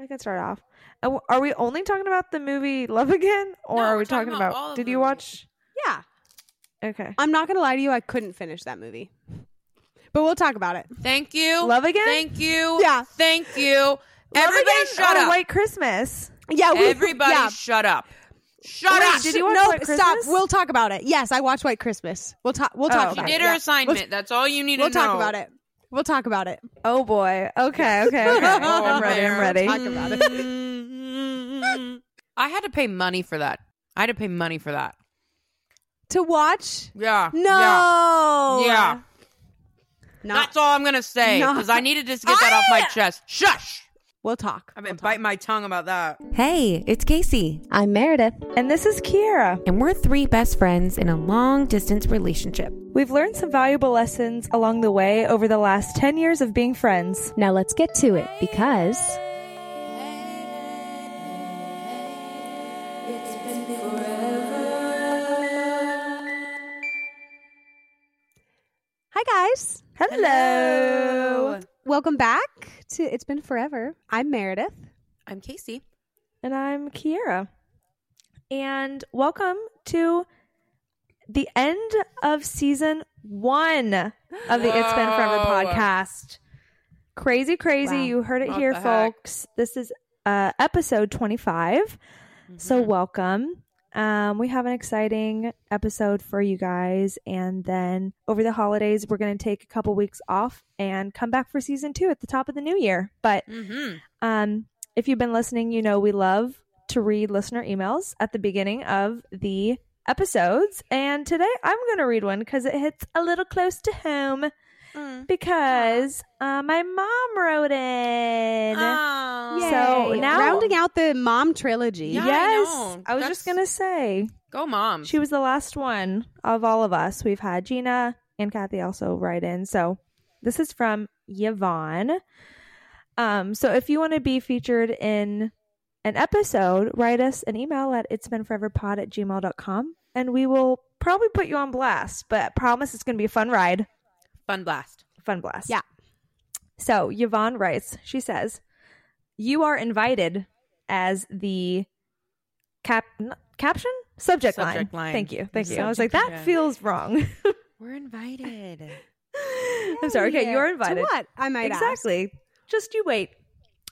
I can start off. Are we only talking about the movie Love Again, or No, are we're talking talking about about? did you movies. watch? Yeah. Okay, I'm not gonna lie to you, I couldn't finish that movie. But we'll talk about it. Thank you. Love Again. Thank you. Yeah. Thank you. Love Everybody Again shut up. White Christmas. Yeah, we, Everybody yeah. shut up. Shut Wait, up. did you watch no, White stop. Christmas? We'll talk about it. Yes, I watched White Christmas. We'll oh, talk. We'll talk Oh, about okay. She it. did her Yeah. assignment. That's all you need We'll to know. We'll talk about it. We'll talk about it. Oh boy. Okay. Okay. Okay. I'm ready. I'm ready. Talk about it. it. I had to pay money for that. I had to pay money for that. To watch? Yeah. No. Yeah. yeah. Not. That's all I'm gonna say No. because I needed to get that off my chest. Shush! We'll talk. I've been biting my tongue about that. Hey, it's Casey, I'm Meredith. And this is Kiara. and we're three best friends in a long distance relationship. We've learned some valuable lessons along the way over the last 10 years of being friends. Now let's get to it because Hi guys. Hello. Welcome back to It's Been Forever. I'm Meredith. I'm Casey. And I'm Kiara. And welcome to the end of season one of the It's Been Forever podcast. Crazy, crazy. Wow. You heard it What here, the heck? folks. This is uh, episode 25. So, Mm-hmm. welcome. Um, we have an exciting episode for you guys. And then over the holidays, we're going to take a couple weeks off and come back for season two at the top of the new year. But Mm-hmm. um, if you've been listening, you know we love to read listener emails at the beginning of the episodes. And today I'm going to read one because it hits a little close to home because uh, my mom wrote in. Oh. So Yay. now- rounding out the mom trilogy. Yeah, I yes, know. I, was That's- just going to say Go, mom. she was the last one of all of us. We've had Gina and Kathy also write in. So this is from Yvonne. Um, so if you want to be featured in an episode, write us an email at it's been foreverpod at gmail.com and we will probably put you on blast, but promise it's going to be a fun ride. Fun blast. Fun blast. Yeah. So Yvonne writes, she says, You are invited as the cap caption? Subject, Subject line. line. Thank you. Thank you. I was like, that feels wrong. We're invited. I'm sorry. Okay, you're invited. To what? I might ask. Exactly. Just you wait.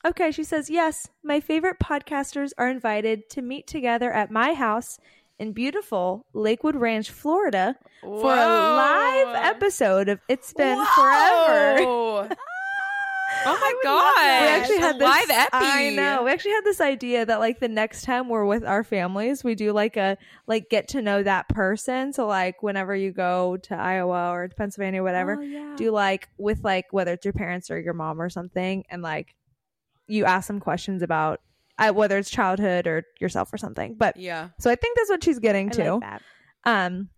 Okay, she says, Yes, my favorite podcasters are invited to meet together at my house in beautiful Lakewood Ranch, Florida for a live episode of It's Been Forever. Oh my god! We actually had this, live epi. I know. We actually had this idea that like the next time we're with our families, we do like a like get to know that person. So like whenever you go to Iowa or to Pennsylvania, whatever, Oh, yeah. do like with like whether it's your parents or your mom or something, and like you ask them questions about whether it's childhood or yourself or something. But Yeah. so I think that's what she's getting I to. like that. Um,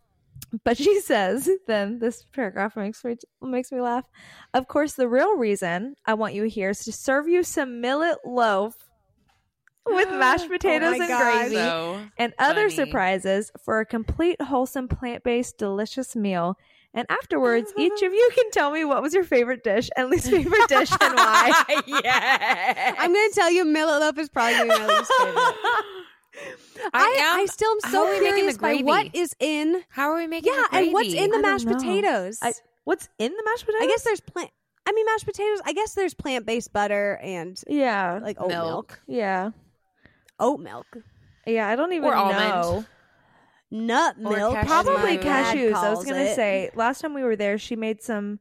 but she says, then this paragraph makes me makes me laugh. Of course, the real reason I want you here is to serve you some millet loaf with mashed potatoes my and gosh. gravy So and other funny. surprises for a complete, wholesome, plant based, delicious meal. And afterwards, each of you can tell me what was your favorite dish and least favorite dish and why. yeah. I'm going to tell you, millet loaf is probably going to be my least favorite. I, am- I still am so are making curious the by what is in. How are we making? Yeah, the and what's in the I mashed know. potatoes. I, what's in the mashed potatoes? I guess there's plant. I mean, mashed potatoes. I guess there's plant based butter and Yeah. like oat milk. Milk. yeah. Oat milk, Yeah. I don't even Or almond. Know. nut milk. cashew. as Probably cashews. I was gonna it. say last time we were there, she made some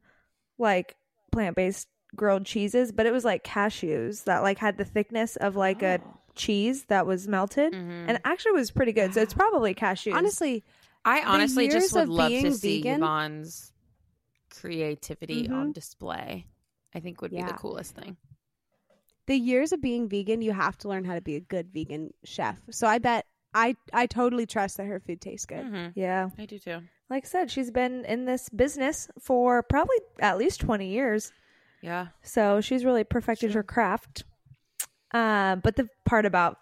like plant based grilled cheeses, but it was like cashews that like had the thickness of like a Oh. cheese that was melted, Mhm. and actually was pretty good. So it's probably cashews. Honestly, I honestly just would love to being see vegan- Yvonne's creativity on Mhm. display. I think would be Yeah. the coolest thing. the years of being vegan, you have to learn how to be a good vegan chef. So I bet I I totally trust that her food tastes good. Mhm. yeah, I do too. like I said, she's been in this business for probably at least twenty years. Yeah. So she's really perfected her craft. Uh, but the part about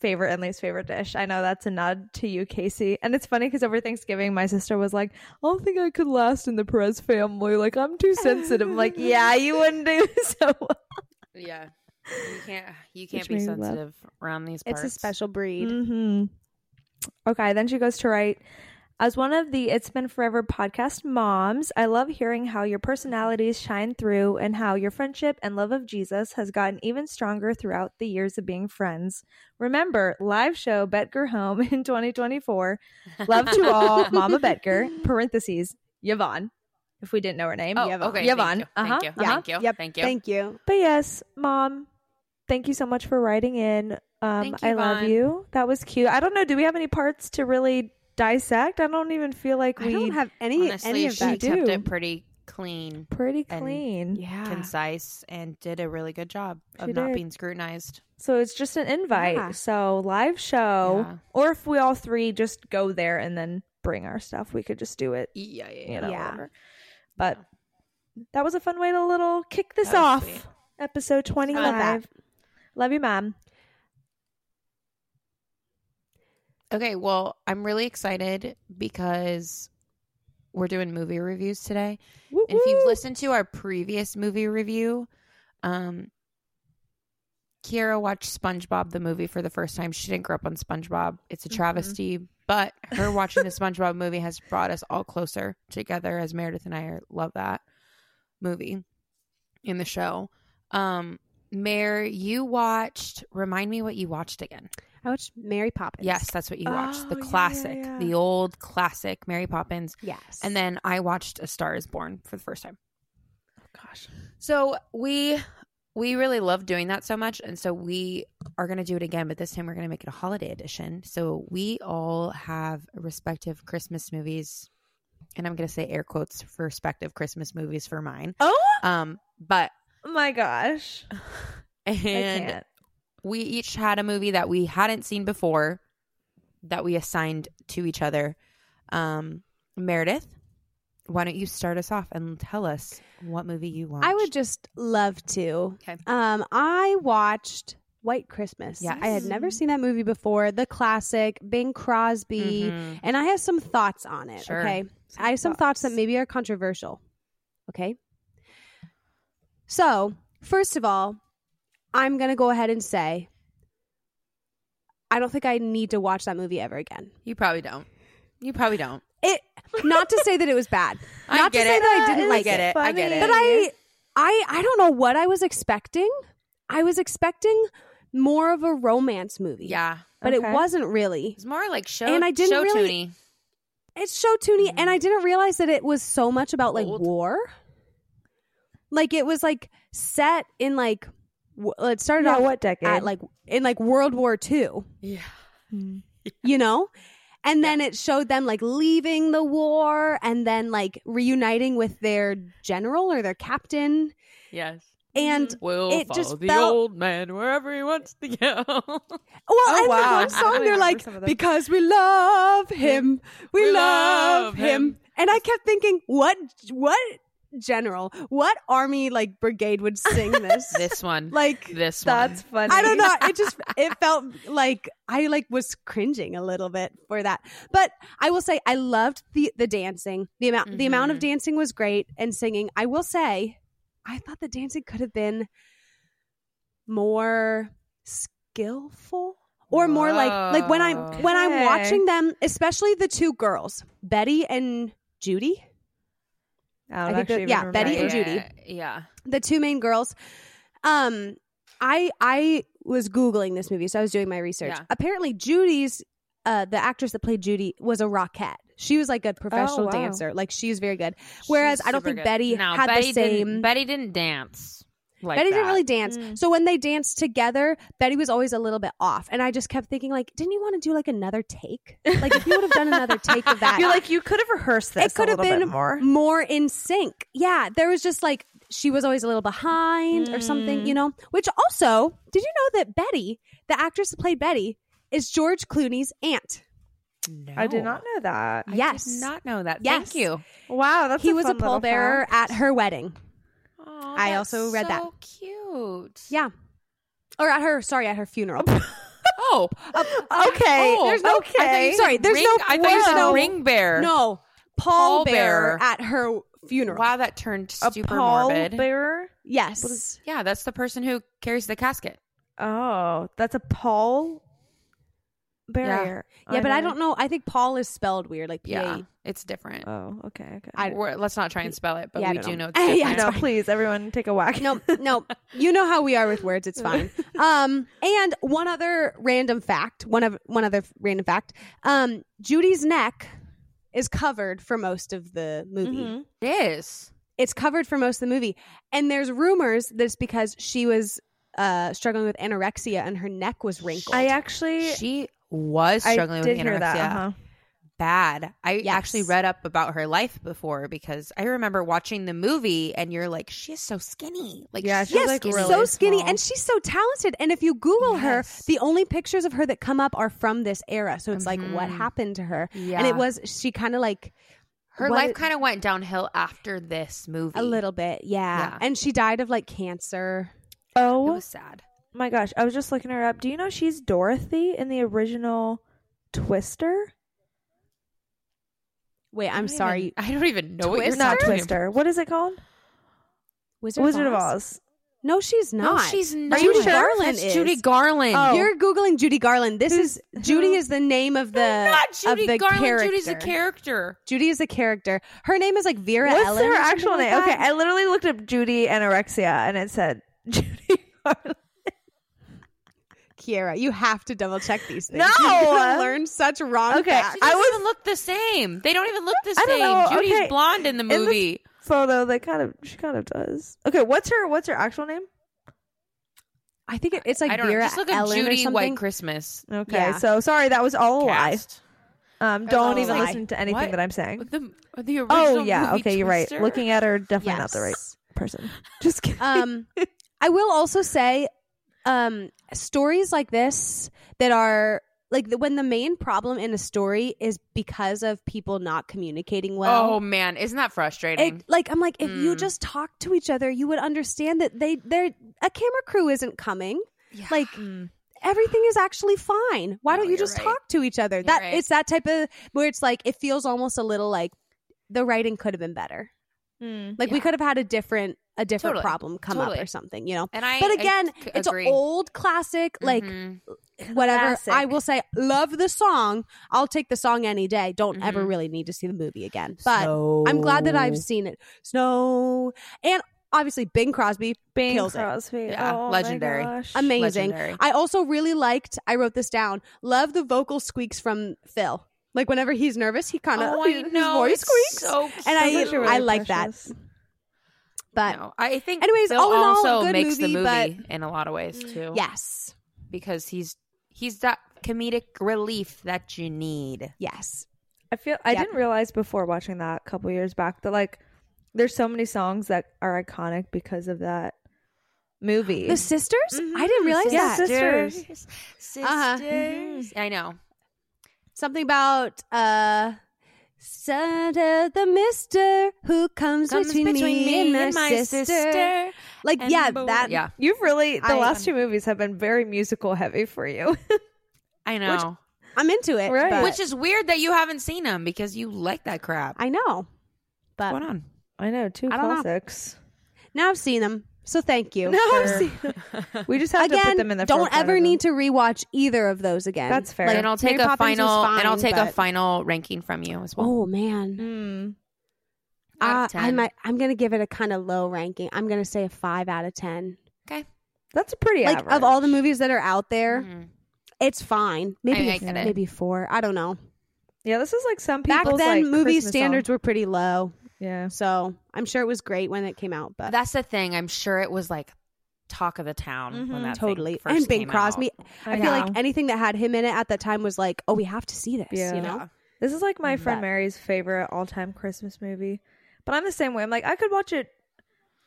favorite and least favorite dish, I know that's a nod to you, Casey. And it's funny because over Thanksgiving, my sister was like, I don't think I could last in the Perez family. Like, I'm too sensitive. Like, yeah, you wouldn't do so well. Yeah. You can't. You can't be made me sensitive around these parts. It's a special breed. hmm Okay, then she goes to write As one of the It's Been Forever podcast moms, I love hearing how your personalities shine through and how your friendship and love of Jesus has gotten even stronger throughout the years of being friends. Remember, live show Betger Home in 2024. Love to all, Mama Betger, parentheses, Yvonne, if we didn't know her name. Oh, Yvonne. okay. Yvonne. Thank you. Uh-huh, Thank you. uh-huh. Thank you. Yep. Thank you. Thank you. But yes, Mom, thank you so much for writing in. Um, Thank you, I love Vaughn. you. That was cute. I don't know. Do we have any parts to really dissect? I don't even feel like I we don't have any Honestly, any of she that. do. kept it pretty clean, pretty and- clean. Yeah. concise, and did a really good job of She not being scrutinized. So it's just an invite. Yeah. So live show, Yeah. or if we all three just go there and then bring our stuff, we could just do it. Yeah, yeah, You know, Yeah. whatever. But that was a fun way to little kick this off. sweet. Episode twenty Love that. five. Love you, Mom. Okay, well, I'm really excited because we're doing movie reviews today. And if you've listened to our previous movie review, um, Kiara watched SpongeBob the movie for the first time. She didn't grow up on SpongeBob. It's a travesty, but her watching the SpongeBob movie has brought us all closer together as Meredith and I are, love that movie in the show. Um, Mare, you watched, remind me what you watched again. I watched Mary Poppins. Yes, that's what you watched. Oh, the yeah, yeah, classic, yeah. the old classic Mary Poppins. Yes. And then I watched A Star is Born for the first time. Gosh. So we we really love doing that so much, and so we are going to do it again. But this time we're going to make it a holiday edition. So we all have respective Christmas movies, and I'm going to say air quotes for respective Christmas movies for mine. Oh Um, but my gosh. And we each had a movie that we hadn't seen before that we assigned to each other. Um, Meredith, why don't you start us off and tell us what movie you watched? I would just love to. Okay. Um, I watched White Christmas. Yeah, I had never seen that movie before. The classic, Bing Crosby, Mhm. and I have some thoughts on it. Sure. Okay, I have some thoughts that maybe are controversial. Okay. So first of all, I'm gonna go ahead and say. I don't think I need to watch that movie ever again. You probably don't. You probably don't. It not to say that it was bad. I Not to get say it. that I didn't is like get it. I get it. but I, I, I don't know what I was expecting. I was expecting more of a romance movie. Yeah. but Okay. it wasn't really. It's more like show And I didn't show really- toony. It's show toony, and mm-hmm. I didn't realize that it was so much about like Old. war. Like it was like set in like w- it started Yeah, off what decade? at like in like World War Two. Yeah. Hmm. you know and then it showed them like leaving the war and then like reuniting with their general or their captain Yes. and We'll It just the felt- old man wherever he wants to go. well Oh, and wow. the one song they're like some of them. because we love him we, We love, love him. him. and i kept thinking what what general what army like brigade would sing this this one. like this one. That's funny. I don't know. It just it felt like I like was cringing a little bit for that. But I will say I loved the the dancing. The amount the amount of Mhm. dancing was great and singing. I will say I thought the dancing could have been more skillful or more like like when I'm Whoa. when I'm watching them, especially the two girls, Betty and Judy, I I don't think that- yeah, even Betty and Judy. Yeah. the two main girls. Um, I I was googling this movie, so I was doing my research. Yeah. Apparently, Judy's uh, the actress that played Judy was a rockette. She was like a professional wow. dancer. Like she's very good. Whereas She's I don't think good. Betty no, had the Betty Didn't, same- Betty didn't dance. Like Betty didn't really dance. Mm. So when they danced together, Betty was always a little bit off. And I just kept thinking, like, didn't you want to do like another take? Like if you would have done another take of that, You're like you could have rehearsed this. it could have been more. more in sync. Yeah, there was just like she was always a little behind or something, Mm. you know. Which also, did you know that Betty, the actress that played Betty, is George Clooney's aunt? No. I did not know that. I Yes. did not know that. Yes. Thank you. Wow, that's he a was a fun little pallbearer at her wedding. Aw, I also read that. So cute. Yeah, or at her. Sorry, at her funeral. Oh. oh uh, uh, okay, Oh, there's no- oh, I thought you okay. Sorry, there's ring, no- I thought you said no- ring bear. no, Pallbearer. bear at her funeral. Wow, that turned a super pall morbid. bearer. Yes. Yeah, that's the person who carries the casket. Oh, that's a Paul barrier. Yeah, but I don't know. I think Paul is spelled weird, like P A. Yeah, it's different. Oh, okay, okay. I- let's not try and spell it, but Yeah, we don't know. know it's Yeah, no, please, everyone, take a whack. No, no. You know how we are with words. It's fine. Um, and one other random fact, one of one other random fact. Um, Judy's neck is covered for most of the movie. Mhm. It is. It's covered for most of the movie, and there's rumors that it's because she was uh struggling with anorexia and her neck was wrinkled. I actually, She was struggling did with hear anorexia. that. Uh-huh. Bad. I Yes. actually read up about her life before because I remember watching the movie and you're like, she is so skinny. Like, Yeah, she's she's yes, like really so skinny, small. and she's so talented. And if you Google her, the only pictures of her that come up are from this era. So it's like, what Mhm. happened to her? yeah. And it was she kind of like her what life kind of went downhill after this movie. a little bit, yeah. Yeah. And she died of like cancer. Oh, It was sad. My gosh, I was just looking her up. Do you know she's Dorothy in the original Twister? Wait, I I'm don't sorry. even- I don't even know what you're Twister? Not Twister. What is it called? Wizard, Wizard of Oz. No, she's about. No, not. she's not. Judy That's Garland is. Judy Garland. Oh. You're googling Judy Garland. This Who's- is Judy who? is the name of the not of Judy the Garland. character. Judy's a character. Judy is a character. Her name is like Vera What's Ellen. her actual name? that. Okay, I literally looked up Judy anorexia and it said Judy. Garland. Kiara, you have to double check these things. No! You're learn such wrong Okay, facts. I even look the same. They don't even look the I same. Judy's Okay. blonde in the movie. Photo, they kind of she kind of does. Okay, what's her what's her actual name? I think it, it's like I don't know. Just look Ellen or Judy something. White Christmas. Okay, Yeah. so sorry that was all a lie. Um, don't even lie. listen to anything What? that I'm saying. The, the original Oh yeah, okay, you're right. Looking at her, definitely not the right person. Just kidding. um i will also say um stories like this that are like the, when the main problem in a story is because of people not communicating well oh man, isn't that frustrating? it, like i'm like if you Mm. just talk to each other you would understand that they they're a camera crew isn't coming Yeah. like Mm. everything is actually fine why No, don't you just right. talk to each other You're that right. it's that type of where it's like it feels almost a little like the writing could have been better Mm. like we could have had a different a different Totally. problem come up or something you know and I, but again, c- it's an old classic, like Mhm. whatever. Classic. I will say, love the song. I'll take the song any day. Don't ever Mhm. really need to see the movie again. But I'm glad that I've seen it. Snow and obviously Bing Crosby, Bing kills it. Crosby. Yeah, oh, my legendary. amazing. Legendary. I also really liked. I wrote this down. Love the vocal squeaks from Phil. Like whenever he's nervous, he kind of oh, I his voice it's squeaks. So And I- cute. I like that. Precious. but No, I think. Anyways, Phil all in all, also good makes movie, the but- movie in a lot of ways too. yes, because he's he's that comedic relief that you need. yes, I feel I Yep. didn't realize before watching that a couple years back that like there's so many songs that are iconic because of that movie. the sisters. I Mm-hmm. didn't realize Yeah, that. sisters. Sisters. Uh-huh. I know. something about uh Santa the Mister who comes, Comes between, me, and my, sister. Like and yeah, boy- that yeah, You've really the I- last two movies have been very musical heavy for you. I know. I'm into it. Right. Which is weird that you haven't seen them because you like that crap. I know. What's But going on? I know two I don't know. classics. now I've seen them. So thank you. No, for- seen- we just have to put again, them in the don't ever of them. need to rewatch either of those again. That's fair. Like, and I'll take Mary a Poppins was final and I'll fine, take a final ranking from you as well. Oh man, Mm. Out uh, of 10. I might. I'm gonna give it a kind of low ranking. I'm gonna say a five out of ten. Okay, That's a pretty like average. of all the movies that are out there, Mhm. it's fine. Maybe I a- get it. maybe four. I don't know. Yeah, this is like some people. Back then, like, movie Christmas standards song. were pretty low. Yeah. So I'm sure it was great when it came out, but That's the thing. I'm sure it was like talk of the town when Mhm. that thing totally. first And Bing came Crosby. out. I feel like anything that had him in it at that time was like, oh, we have to see this. Yeah. You know, Yeah. This is like my friend But- Mary's favorite all-time Christmas movie. But I'm the same way. I'm like I could watch it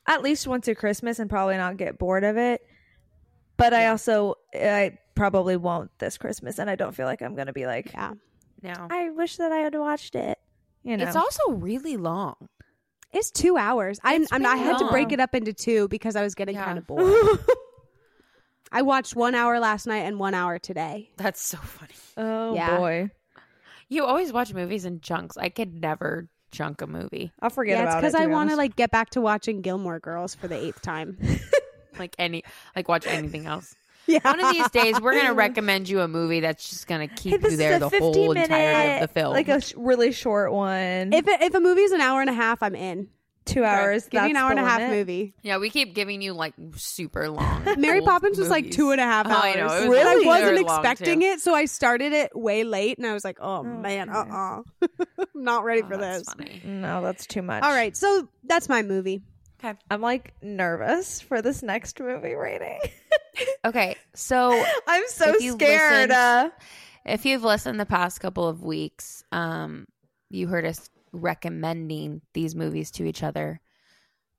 at least once at Christmas and probably not get bored of it. But I also I probably won't this Christmas and I don't feel like I'm going to be like yeah, No. I wish that I had watched it. You know. It's also really long. it's two hours. I It's I'm, I pretty had to break it up into two because I was getting Yeah. kind of bored. I watched one hour last night and one hour today. That's so funny. oh Yeah. boy. You always watch movies in chunks. I could never chunk a movie. I'll forget yeah, it's about it. because I want to like get back to watching Gilmore Girls for the eighth time. Like any, like watch anything else. Yeah, One of these days, we're gonna recommend you a movie that's just gonna keep Hey, this you there is the a 50 whole minute, entirety of the film. like a sh- really short one. if it, if a movie's an hour and a half, I'm in. two hours, Give me an that's hour and the a half limit. movie. yeah, we keep giving you like super long. Mary old Poppins was like movies. two and a half Oh, hours. I know. It was And Really? I very wasn't long, expecting too. it, so I started it way late, and I was like, "Oh, man, uh, Okay. uh I'm not ready Oh, for that's this." funny. No, that's too much. All right, so that's my movie. I'm like nervous for this next movie rating. Okay, so I'm so scared. listened- uh, if you've listened the past couple of weeks, um, you heard us recommending these movies to each other,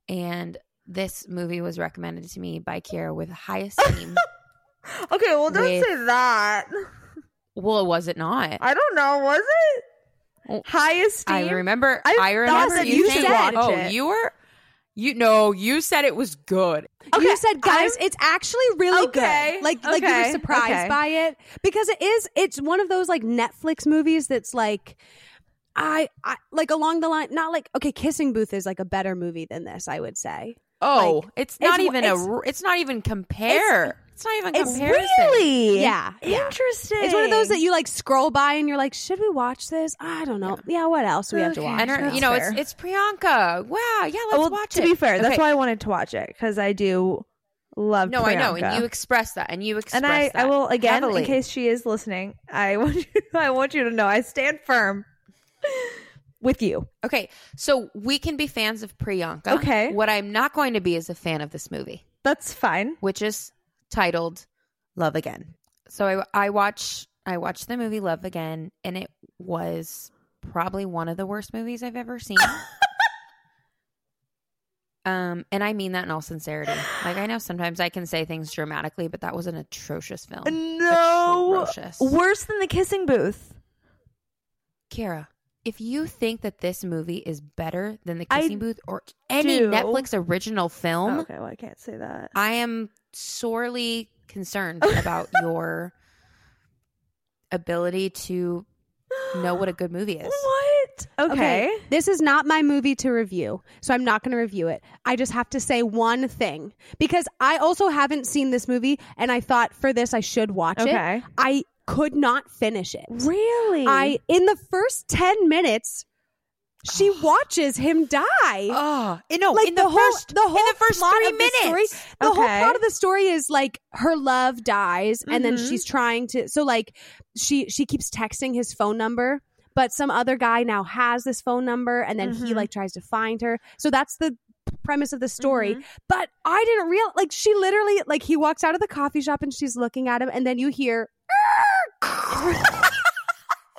and this movie was recommended to me by Kiara with high esteem. okay, well, don't With- say that. well, was it not? I don't know. Was it Oh, highest? I remember. I I, remember you, you watch "Oh, it." you were." You know, you said it was good. Okay, you said, guys, I'm- it's actually really Okay, good. Like, like you were surprised okay. by it because it is. It's one of those like Netflix movies that's like, I, I like along the line. Not like okay, Kissing Booth is like a better movie than this. I would say. Oh, Like, it's not it's- even it's- a. It's not even compare. It's, not even it's comparison. really Yeah, yeah. interesting. It's one of those that you like scroll by and you're like, should we watch this? I don't know. Yeah, what else do we have to Okay. watch? And her, That's you know, fair. it's it's Priyanka. Wow, yeah, let's well, watch to it. be fair, that's Okay. why I wanted to watch it because I do love. No, I know, and you express that, and you express and I, that I will again heavily. in case she is listening. I want you, I want you to know I stand firm with you. Okay, so we can be fans of Priyanka. Okay. what I'm not going to be is a fan of this movie, That's fine. which is titled Love Again. So I I watch I watched the movie Love Again, and it was probably one of the worst movies I've ever seen. Um, and I mean that in all sincerity. Like I know sometimes I can say things dramatically, but that was an atrocious film. No, Atrocious. worse than the kissing booth. Kara, if you think that this movie is better than The I Kissing Booth or any do. Netflix original film, okay, well I can't say that. I am sorely concerned about your ability to know what a good movie is. What? Okay. This is not my movie to review, so I'm not going to review it. I just have to say one thing because I also haven't seen this movie and I thought for this I should watch Okay. it. I could not finish it. Really? I in the first 10 minutes she watches him die. Oh, no, like in the, whole first, the whole in the first plot three of the story, minutes. the whole Okay. plot of the story is like her love dies and then Mhm. she's trying to so like she she keeps texting his phone number but some other guy now has this phone number and then he Mhm. like tries to find her so that's the premise of the story Mhm. but i didn't real like she literally like he walks out of the coffee shop and she's looking at him and then you hear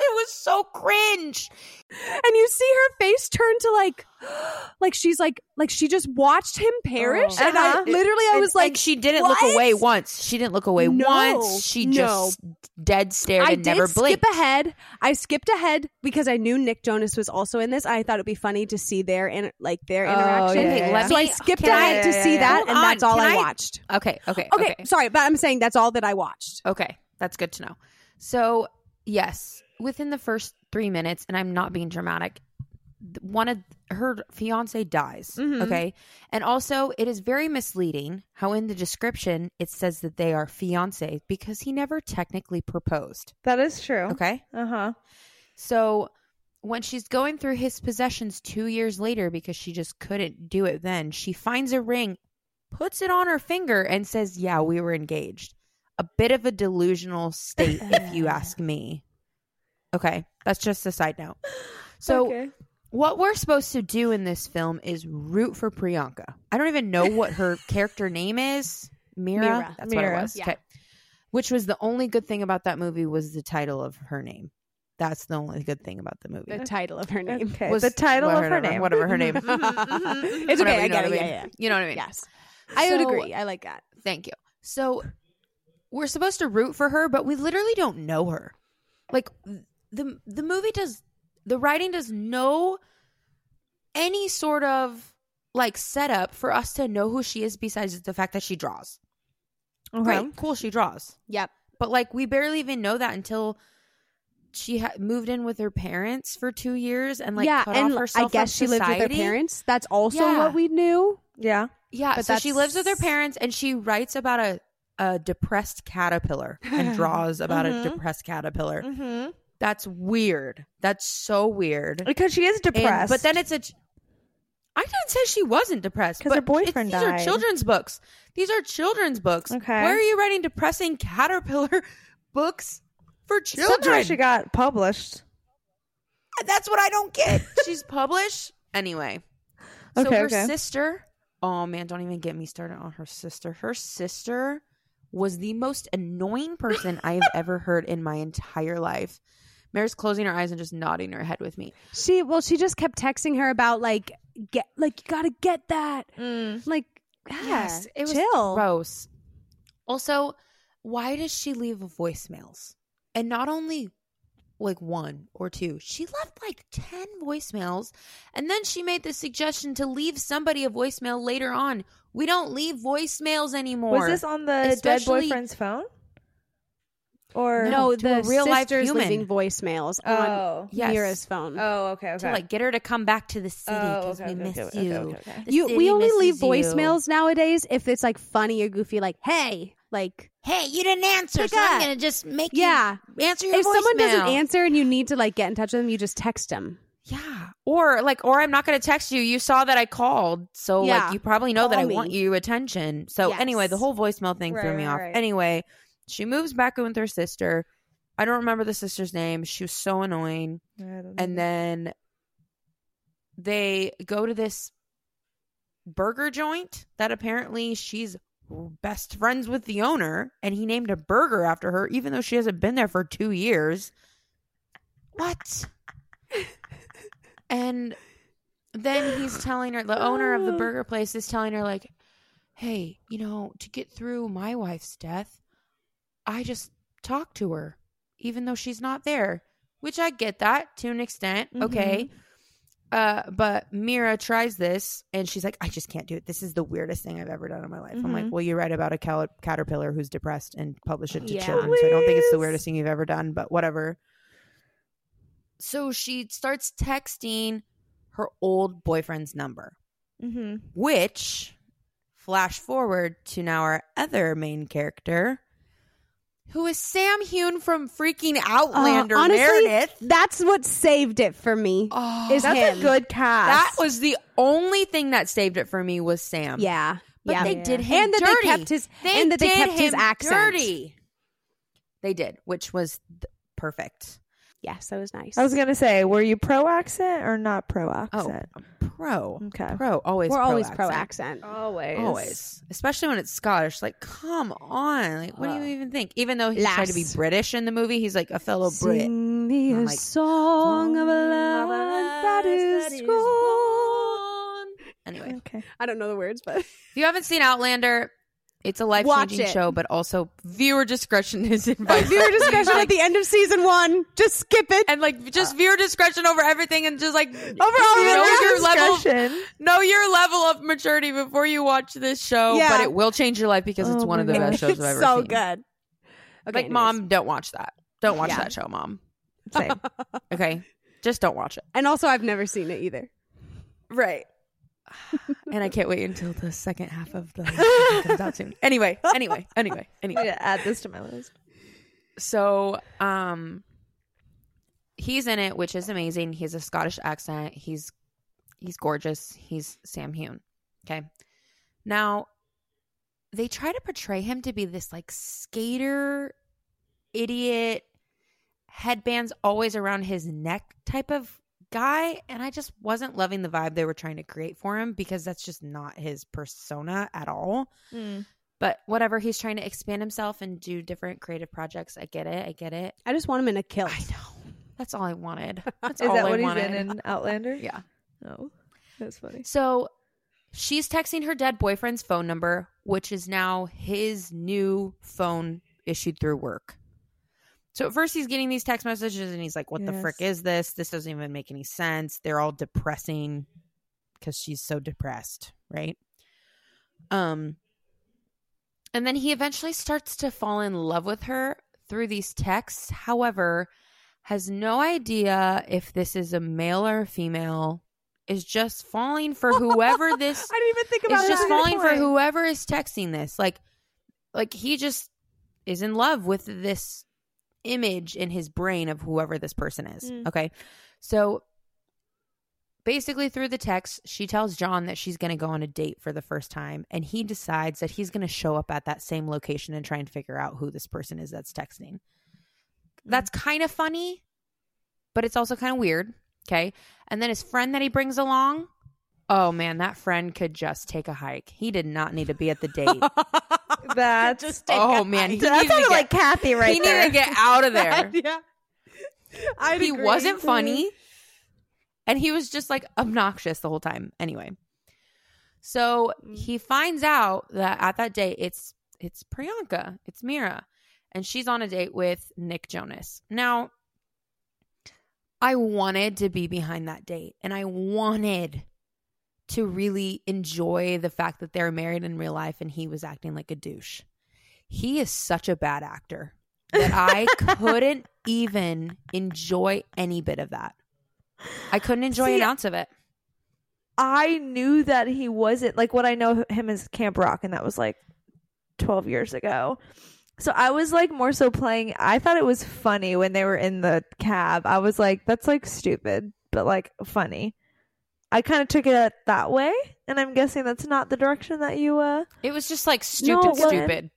It was so cringe. and you see her face turn to like like she's like like she just watched him perish Oh. and i Uh-huh. literally i And- was like and she didn't look away once. She didn't look away No, once. She no. just dead stared I and did never blinked. skip ahead. I skipped ahead because I knew Nick Jonas was also in this. I thought it'd be funny to see their in, like their Oh, interaction. yeah, yeah, yeah. So I skipped can I- ahead to Yeah, yeah, see yeah. that, Hold and on, that's all I, I- watched. Okay, okay, Okay, sorry, but I'm saying that's all that I watched. Okay, that's good to know. So, yes, within the first three minutes, and I'm not being dramatic, one of her fiance dies. Mhm. Okay. And also, it is very misleading how in the description it says that they are fiance because he never technically proposed. that is true. Okay. Uh huh. So, when she's going through his possessions two years later because she just couldn't do it then, she finds a ring, puts it on her finger, and says, Yeah, we were engaged. A bit of a delusional state, if you ask me. Okay, that's just a side note. So, okay. what we're supposed to do in this film is root for Priyanka. I don't even know what her character name is. Mira. Mira. That's what it was. Yeah. Okay. Which was the only good thing about that movie was the title of her name. That's the only good thing about the movie. The title of her name. Okay. Was- the title of her name. whatever her name. it's Whatever, okay. I you get it. I Yeah, mean. yeah. You know what I mean? Yes, I would agree. I like that. Thank you. So we're supposed to root for her, but we literally don't know her. Like the the movie does the writing does no any sort of like setup for us to know who she is besides the fact that she draws. Okay. Great, cool, she draws. Yep. But like we barely even know that until she ha- moved in with her parents for two years and like yeah, cut and off I guess from she lived with her parents. That's also Yeah. what we knew. Yeah. Yeah, But so she lives with her parents and she writes about a a depressed caterpillar and draws about Mhm. a depressed caterpillar. Mm-hmm. That's weird. That's so weird. Because she is And- depressed. but then it's a. I didn't say she wasn't depressed. Because her boyfriend it's- These died. are children's books. These are children's books. Okay. Why are you writing depressing caterpillar books for children? somehow she got published. That's what I don't get. She's published anyway. Okay, So her okay. sister. Oh man, don't even get me started on her sister. Her sister was the most annoying person I have ever heard in my entire life. Mary's closing her eyes and just nodding her head with me. She well, she just kept texting her about like get like you gotta get that. Mm. Like yeah, Yes, it was chill. gross. Also, why does she leave voicemails? And not only like one or two, she left like 10 voicemails. And then she made the suggestion to leave somebody a voicemail later on. We don't leave voicemails anymore. Was this on the dead Especially- boyfriend's phone? Or No, to a the real life sisters human. leaving voicemails oh. on oh, Yes. Mira's phone. oh, okay, okay. to like get her to come back to the city oh, okay, we okay, miss okay, you. okay, okay, okay. You we only leave misses you. voicemails nowadays if it's like funny or goofy, like hey, like Hey, you didn't answer, so I'm gonna just make yeah. you answer your If someone doesn't answer and you need to like get in touch with them, you just text them. Yeah. Or like or I'm not going to text you. You saw that I called. So Yeah. like you probably know that I want you attention. So Yes. anyway, the whole voicemail thing threw me right, off. right. Anyway, she moves back in with her sister. I don't remember the sister's name. She was so annoying. And then they go to this burger joint that apparently she's best friends with the owner and he named a burger after her even though she hasn't been there for 2 years. What? and then he's telling her the owner of the burger place is telling her like hey you know to get through my wife's death i just talk to her even though she's not there which i get that to an extent okay mm-hmm. Uh but mira tries this and she's like i just can't do it this is the weirdest thing i've ever done in my life i'm like Mhm. well you write about a cal- caterpillar who's depressed and publish it to Yeah. children so i don't think it's the weirdest thing you've ever done but whatever so she starts texting her old boyfriend's number, Mm-hmm. which flash forward to now our other main character, who is Sam Heughan from freaking Outlander Uh, honestly, Meredith. That's what saved it for me. Oh, is That's him. a good cast. that was the only thing that saved it for me was Sam. yeah, but yeah. they Yeah. did him and that dirty. they kept his They and that they kept his accent. dirty. They did, which was th- perfect. Yes, that was nice. I was gonna say, were you pro accent or not pro accent? Oh, pro, Okay. pro, always. We're pro always pro accent. accent. Always. Always, especially when it's Scottish. Like, come on! Like, what do you even think? Even though he's trying to be British in the movie, he's like a fellow Brit. Sing me a like, song of a land that is gone. Anyway, Okay. I don't know the words, but if you haven't seen Outlander, it's a life changing show, but also viewer discretion is advised. viewer discretion at the end of season one. Just skip it. and like just viewer discretion over everything, and just like Over know all your level, Discretion. know your level of maturity before you watch this show. Yeah. But it will change your life because it's Oh one of the best shows I've ever so seen. good. Okay, like, anyways. mom, don't watch that. Don't watch Yeah. that show, mom. Same. Okay, just don't watch it. And also, I've never seen it either. Right. and I can't wait until the second half of the comes out soon. Anyway, anyway, anyway, anyway. add this to my list. So, um, he's in it, which is amazing. He has a Scottish accent. He's he's gorgeous. He's Sam Heughan. Okay. Now, they try to portray him to be this like skater, idiot, headbands always around his neck type of guy, and I just wasn't loving the vibe they were trying to create for him because that's just not his persona at all. Mm. But whatever, he's trying to expand himself and do different creative projects. I get it. I get it. I just want him in a kilt. I know. That's all I wanted. That's Is all that I what he's in in Outlander? Yeah. Oh, that's funny. So she's texting her dead boyfriend's phone number, which is now his new phone issued through work. So at first he's getting these text messages and he's like, What the frick is this? This doesn't even make any sense. They're all depressing because she's so depressed, right? Um and then he eventually starts to fall in love with her through these texts. However, has no idea if this is a male or a female, is just falling for whoever this I didn't even think about is just falling for whoever is texting this. Like like he just is in love with this image in his brain of whoever this person is. Mm. Okay. So basically through the text, she tells John that she's going to go on a date for the first time and he decides that he's going to show up at that same location and try and figure out who this person is that's texting. That's kind of funny, but it's also kind of weird. Okay. And then his friend that he brings along, oh man, that friend could just take a hike. He did not need to be at the date. That's Just oh man, that sounded like Kathy right he there. He needed to get out of there. yeah. I'd he wasn't mm-hmm. funny and he was just like obnoxious the whole time. Anyway. So mm. he finds out that at that date it's it's priyanka it's mira and she's on a date with nick jonas. Now i wanted to be behind that date and i wanted to really enjoy the fact that they're married in real life and he was acting like a douche he is such a bad actor that I couldn't even enjoy any bit of that. I couldn't enjoy See, an ounce of it. I knew that he wasn't like what I know him as Camp Rock, and that was like 12 years ago. So I was like more so playing. I thought it was funny when they were in the cab. I was like, that's like stupid, but like funny. I kind of took it that way, and I'm guessing that's not the direction that you. uh It was just like stupid, well, stupid.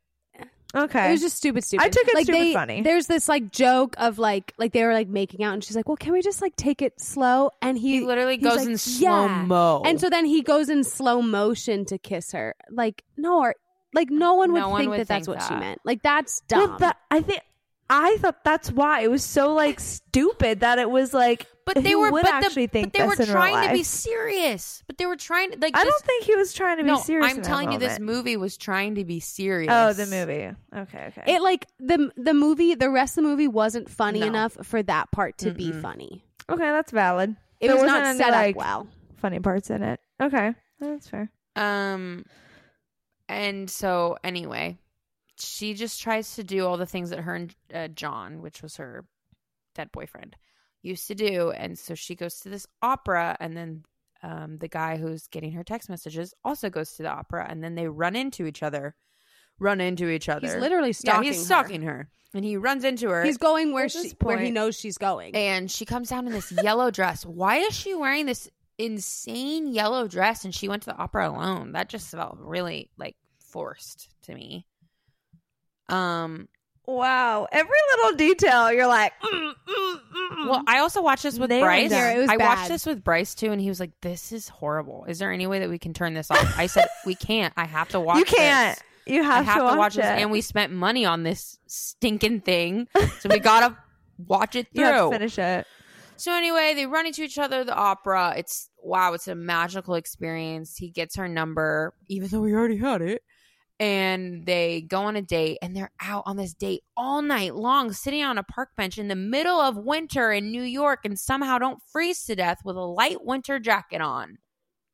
Okay, It was just stupid, stupid. I took it like stupid they, funny. There's this like joke of like like they were like making out, and she's like, "Well, can we just like take it slow?" And he, He literally goes like, in slow "Yeah." mo. And so then he goes in slow motion to kiss her. Like no, or like no one would No one think would that that's think what she meant. Like that's Well, dumb. that- I think I thought that's why it was so like stupid that it was like. But they were but actually the, think but they were in trying to be serious. But they were trying to like I don't think he was trying to be no, serious. I'm telling you this movie was trying to be serious. Oh, the movie. Okay, okay. it like the the movie, the rest of the movie wasn't funny No. enough for that part to be Mm-mm. funny. okay, that's valid. It There was wasn't any, set like, up well. Funny parts in it. Okay, that's fair. Um, and so anyway, she just tries to do all the things that her and uh, John, which was her dead boyfriend, used to do, and so she goes to this opera, and then um, the guy who's getting her text messages also goes to the opera, and then they run into each other, run into each other. He's literally yeah, stalking. he's her. stalking her, and he runs into her. He's going where she this where he knows she's going. and she comes down in this yellow dress. Why is she wearing this insane yellow dress and she went to the opera alone? That just felt really like forced to me. Um Wow, every little detail, you're like, mm, mm, mm. well, I also watched this with Nailed Bryce. it. It was I watched this with Bryce too and he was like, "This is horrible. Is there any way that we can turn this off?" I said, "We can't. I have to watch you can't. this. You I have, have to watch, it. this and we spent money on this stinking thing. So we got to watch it you have to through." finish it. So anyway, they run into each other at the opera. It's wow, it's a magical experience. He gets her number, even though he already had it. And they go on a date and they're out on this date all night long, sitting on a park bench in the middle of winter in New York and somehow don't freeze to death with a light winter jacket on.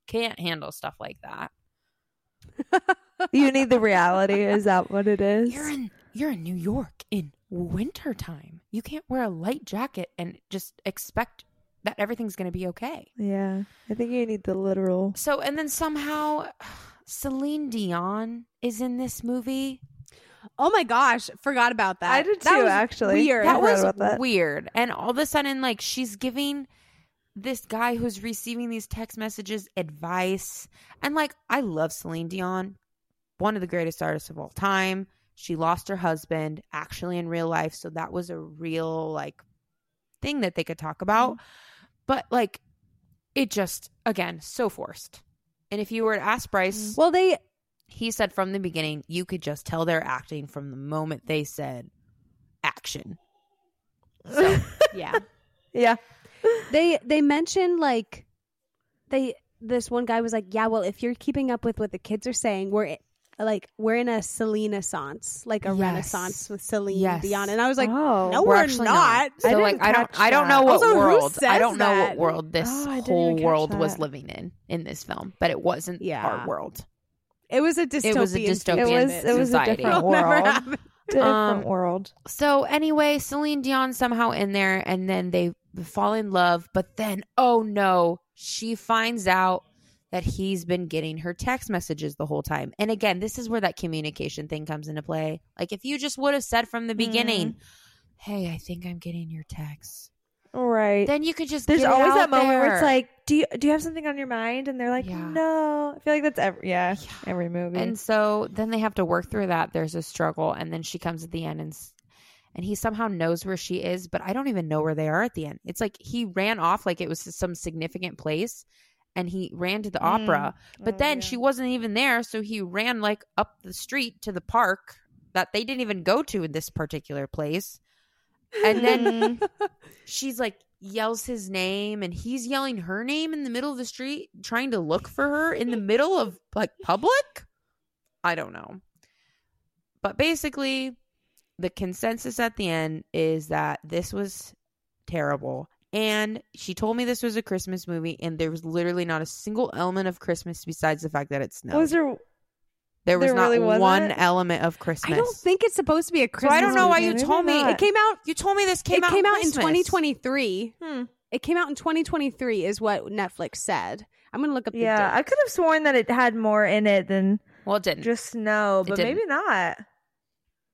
Can't handle stuff like that. You need the reality. Is that what it is? You're in you're in New York in winter time. You can't wear a light jacket and just expect that everything's gonna be okay. yeah, I think you need the literal. So, and then somehow Celine Dion is in this movie. oh my gosh, forgot about that. I did That too, was actually. Weird. That was that. weird. And all of a sudden, like, she's giving this guy who's receiving these text messages advice. And, like, I love Celine Dion, one of the greatest artists of all time. She lost her husband actually in real life. So that was a real, like, thing that they could talk about. Mm-hmm. But, like, it just, again, so forced. And if you were to ask Bryce, mm. Well, they he said from the beginning, you could just tell they're acting from the moment they said action. So, yeah. Yeah, they they mentioned like they this one guy was like, yeah, well, if you're keeping up with what the kids are saying, we're like we're in a Selena-sance, like a Yes. renaissance with Celine Yes. Dion, and I was like, oh, no, we're we're, not. not. So, I like, I don't, catch I don't know what Also, world, I don't know that? what world this Oh, whole even catch world was living in in this film, but it wasn't Yeah. our world. It was a dystopian. It was a dystopian it was it was a society. different It'll never world. Different Um, world. So anyway, Celine Dion somehow in there, and then they fall in love. But then, oh no, she finds out that he's been getting her text messages the whole time. And again, this is where that communication thing comes into play. Like if you just would have said from the mm-hmm. beginning, "Hey, I think I'm getting your texts," Right. then you could just. There's always that moment where it's like, do you do you have something on your mind? And they're like, Yeah. no. I feel like that's every yeah, Yeah. every movie. And so then they have to work through that. There's a struggle, and then she comes at the end, and and he somehow knows where she is, but I don't even know where they are at the end. It's like he ran off like it was some significant place, and he ran to the mm. opera, but Oh, then yeah. she wasn't even there, so he ran like up the street to the park that they didn't even go to in this particular place, and then she's like yells his name and he's yelling her name in the middle of the street trying to look for her in the middle of like public? I don't know. But basically the consensus at the end is that this was terrible and she told me this was a christmas movie and there was literally not a single element of christmas besides the fact that it snowed was there there was there not really one element of christmas I don't think it's supposed to be a so Christmas. i don't know why you Maybe told me not. It came out. you told me this came it out came out in 2023. Hmm. It came out in 2023, is what Netflix said. I'm gonna look up. The Yeah, I could have sworn that it had more in it than well it didn't just snow, but didn't. maybe not.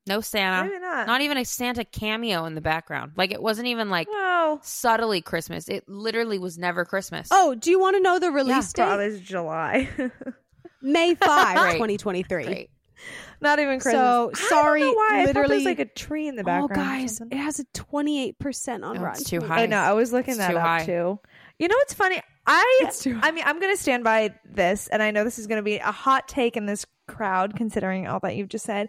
No santa Maybe not. Not even a Santa cameo in the background. Like it wasn't even like well, subtly Christmas. It literally was never Christmas. Oh, do you want to know the release God, date? it's July. May 5, Great. 2023. great. not even Christmas. So, I don't sorry, know why. I there literally- was like a tree in the Oh, background. or guys, it has a 28% on Oh, Rotten it's too high. I know. I was looking It's that too up high. too. You know what's funny? I It's too I mean, I'm going to stand by this, and I know this is going to be a hot take in this crowd, considering all that you've just said.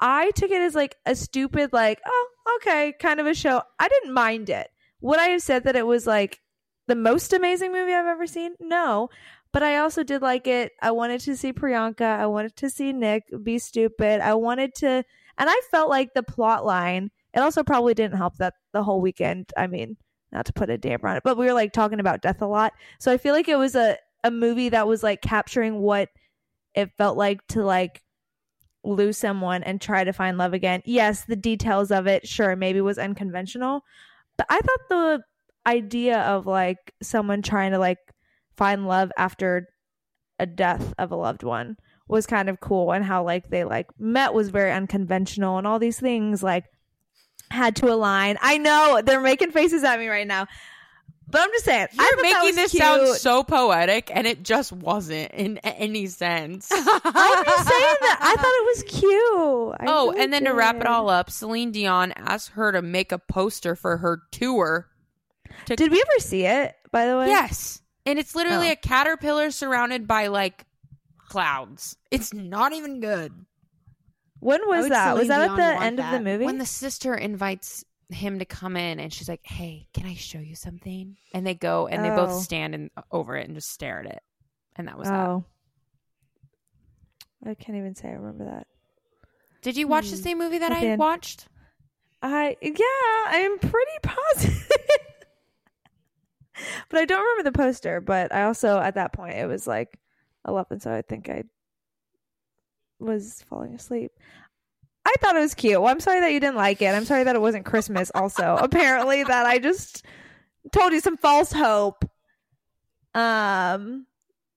I took it as like a stupid, like, oh, okay, kind of a show. I didn't mind it. Would I have said that it was like the most amazing movie I've ever seen? No. But I also did like it. I wanted to see Priyanka. I wanted to see Nick be stupid. I wanted to, and I felt like the plot line, it also probably didn't help that the whole weekend, I mean, not to put a damper on it, but we were like talking about death a lot. So I feel like it was a, a movie that was like capturing what it felt like to like lose someone and try to find love again. Yes, the details of it, sure, maybe was unconventional, but I thought the idea of like someone trying to like find love after a death of a loved one was kind of cool and how like they like met was very unconventional and all these things like had to align. I know they're making faces at me right now. But I'm just saying, I You're thought making this cute. sound so poetic, and it just wasn't in any sense. I'm just saying that I thought it was cute. I oh, really and then to wrap it all up, Celine Dion asked her to make a poster for her tour. To- Did we ever see it? By the way, Yes. And it's literally Oh. a caterpillar surrounded by like clouds. It's not even good. When was would that? Was Celine that at the want end of the movie? When the sister invites him to come in and she's like, "Hey, can I show you something?" And they go and they Oh. both stand and over it and just stare at it. And that was that. oh, I can't even say I remember that. Did you watch the Hmm. same movie that I I, watched? I yeah, I'm pretty positive. but I don't remember the poster. But I also at that point it was like eleven, so I think I was falling asleep. I thought it was cute. Well, I'm sorry that you didn't like it. I'm sorry that it wasn't Christmas. Also, apparently that I just told you some false hope. Um.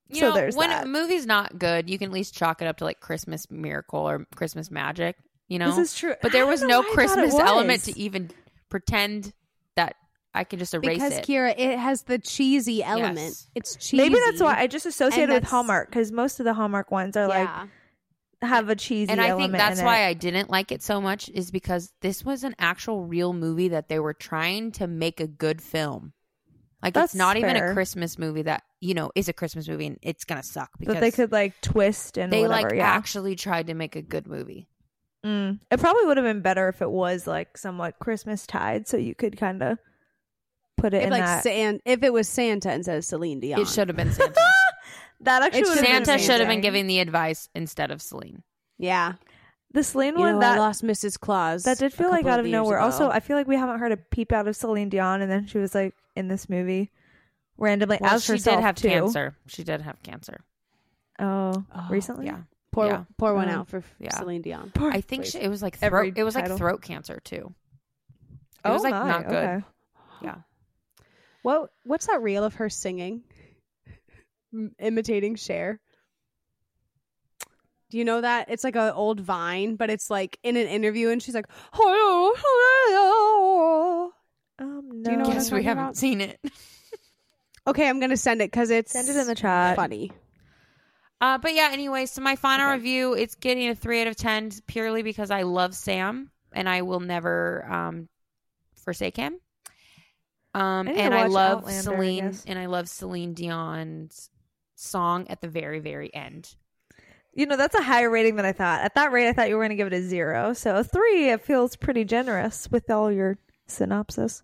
You So know, there's when that. a movie's not good, you can at least chalk it up to like Christmas miracle or Christmas magic, you know? This is true. but there was no why I thought it Christmas element to even pretend that I could just erase because it. Kiara, it has the cheesy element. Yes. It's cheesy. Maybe that's why I just associated with Hallmark because most of the Hallmark ones are like yeah. Have a cheesy and I think that's why. I didn't like it so much is because this was an actual real movie that they were trying to make a good film. Like That's it's not even a Christmas movie that you know is a Christmas movie and it's gonna suck because that they could like twist and they whatever. like yeah. actually tried to make a good movie. Mm. It probably would have been better if it was like somewhat Christmas tied, so you could kind of put it If in like that. San- if it was Santa instead of Celine Dion, It should have been Santa. that actually It would have been Santa should have been giving the advice instead of Celine. Yeah, the Celine you one know, that I lost Mrs. Claus. that did feel like out of years nowhere. ago. Also, I feel like we haven't heard a peep out of Celine Dion, and then she was like in this movie randomly Well, as she herself did have too. cancer. She did have cancer. Oh, Oh, recently. Yeah. Pour Yeah. pour one Um, out for yeah. Celine Dion. I think she, it was like Every throat, it was like title. throat cancer too. It oh was like my, not good. okay. Yeah. What what's that reel of her singing, M- imitating Cher? Do you know that? It's like an old Vine, but it's like in an interview, and she's like, "Hello, hello." Um, no. Do you know what I'm Guess we haven't about? seen it. Okay, I'm gonna send it because it's Send it in the chat. funny. Uh, but yeah, anyway, so my final Okay. review, it's getting a three out of ten purely because I love Sam and I will never um forsake him. Um, I and I love Outlander, Celine guess. and I love Celine Dion's song at the very, very end. You know, that's a higher rating than I thought. At that rate, I thought you were going to give it a zero. So a three, it feels pretty generous with all your synopsis.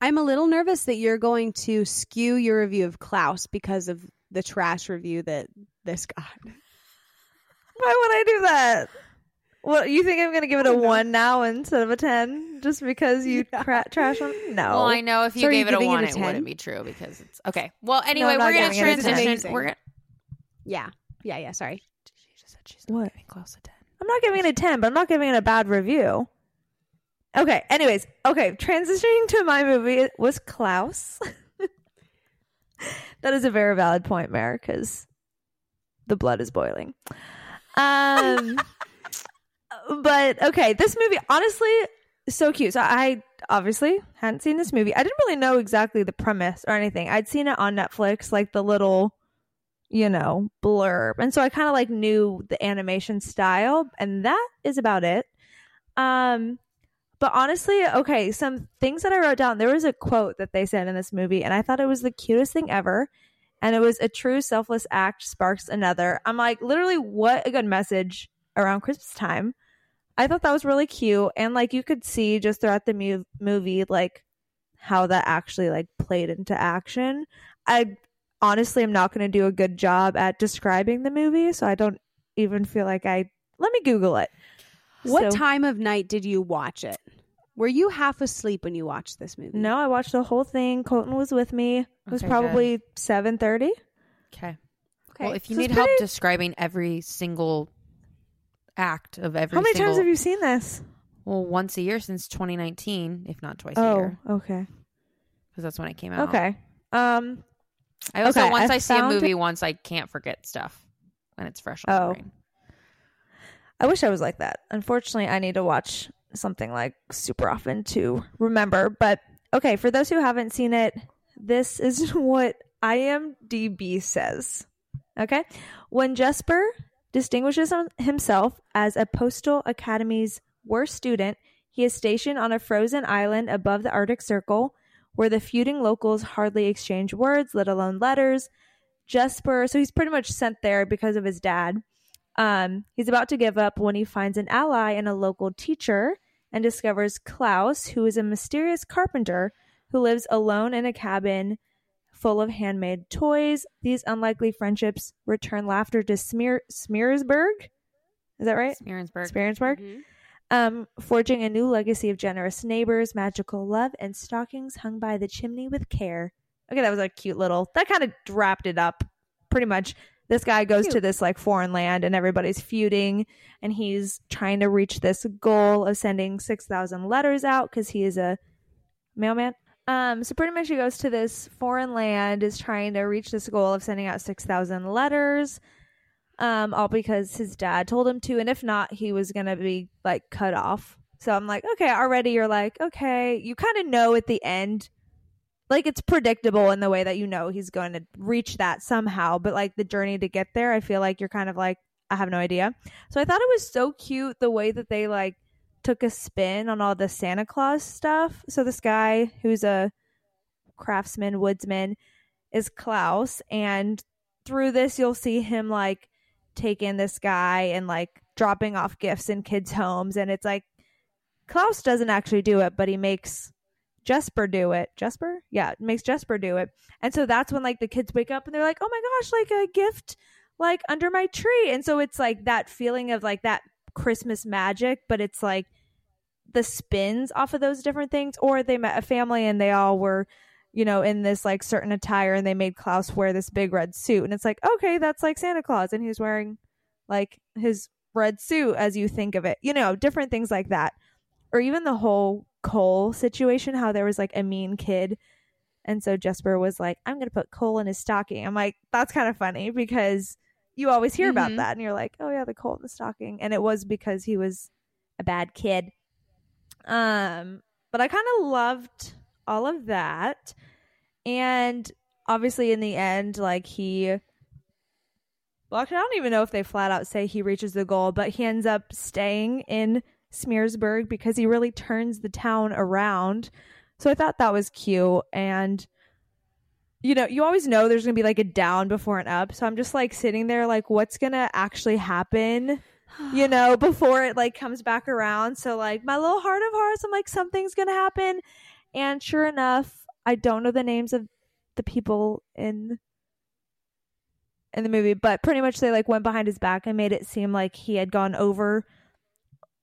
I'm a little nervous that you're going to skew your review of Klaus because of the trash review that this got. Why would I do that? What you think I'm going to give it a one now instead of a ten just because you Yeah. cra- trash on? No. Well, I know if you So are you gave it a giving it one, a it, wouldn't be true because it's okay. Well, anyway, I'm we're gonna giving it a 10. transition. We're gonna. Yeah, yeah, yeah. Sorry. She just said she's not What? giving Klaus a ten. I'm not giving it a 10, but I'm not giving it a bad review. Okay, anyways, okay, transitioning to my movie it was Klaus. that is a very valid point, Mere, because the blood is boiling. Um, but okay, this movie, honestly, so cute. So I obviously hadn't seen this movie. I didn't really know exactly the premise or anything. I'd seen it on Netflix, like the little you know, blurb. And so I kind of like knew the animation style and that is about it. Um but honestly, okay, some things that I wrote down. There was a quote that they said in this movie and I thought it was the cutest thing ever. And it was a true selfless act sparks another. I'm like, literally what a good message around Christmas time. I thought that was really cute and like you could see just throughout the mu- movie like how that actually like played into action. I honestly am not going to do a good job at describing the movie, so I don't even feel like I. Let me Google it. What So- time of night did you watch it? Were you half asleep when you watched this movie? No, I watched the whole thing. Colton was with me. It was Okay, probably seven thirty. Okay. Okay. Well, if you So it's need help describing every single act of every How many single, times have you seen this? well, once a year since 2019, if not twice a year. Oh, okay, because that's when it came out. okay. Um, I also Okay, once I I, see a movie once, I can't forget stuff when it's fresh on Oh. the brain. I wish I was like that. Unfortunately, I need to watch something like super often to remember. But okay, for those who haven't seen it, this is what IMDb says. Okay. When Jesper distinguishes himself as a Postal Academy's worst student, he is stationed on a frozen island above the Arctic Circle where the feuding locals hardly exchange words, let alone letters. Jesper, so he's pretty much sent there because of his dad. Um, he's about to give up when he finds an ally in a local teacher and discovers Klaus, who is a mysterious carpenter who lives alone in a cabin full of handmade toys. These unlikely friendships return laughter to Smear Smearsburg. Is that right? Smeerensburg. Smearsburg. Mhm. Um, forging a new legacy of generous neighbors, magical love, and stockings hung by the chimney with care. Okay, that was a cute little. That kind of wrapped it up. Pretty much, this guy goes to this like foreign land, and everybody's feuding, and he's trying to reach this goal of sending six thousand letters out because he is a mailman. Um, so pretty much, he goes to this foreign land, is trying to reach this goal of sending out six thousand letters um, all because his dad told him to, and if not, he was gonna be like cut off. So I'm like, okay, already you're like, okay, you kind of know at the end, like it's predictable in the way that you know he's going to reach that somehow, but like the journey to get there, I feel like you're kind of like, I have no idea. So I thought it was so cute the way that they like took a spin on all the Santa Claus stuff. So this guy who's a craftsman, woodsman, is Klaus, and through this you'll see him like taking this guy and like dropping off gifts in kids' homes, and it's like Klaus doesn't actually do it, but he makes Jesper do it. Jesper? Yeah, makes Jesper do it. And so that's when like the kids wake up and they're like, "Oh my gosh, like a gift like under my tree." And so it's like that feeling of like that Christmas magic, but it's like the spins off of those different things or they met a family and they all were you know in this like certain attire and they made Klaus wear this big red suit and it's like okay that's like Santa Claus and he's wearing like his red suit as you think of it. You know, different things like that. Or even the whole coal situation, how there was like a mean kid. And so Jesper was like, I'm going to put coal in his stocking. I'm like, that's kind of funny because you always hear about Mhm. that. And you're like, oh, yeah, the coal in the stocking. And it was because he was a bad kid. Um, but I kind of loved all of that. And obviously, in the end, like he. Well, actually, I don't even know if they flat out say he reaches the goal, but he ends up staying in Smearsburg because he really turns the town around. So I thought that was cute. And, you know, you always know there's going to be like a down before an up. So I'm just like sitting there, like, what's going to actually happen? you know, before it like comes back around. So like my little heart of hearts, I'm like something's gonna happen, and sure enough, I don't know the names of the people in in the movie, but pretty much they like went behind his back and made it seem like he had gone over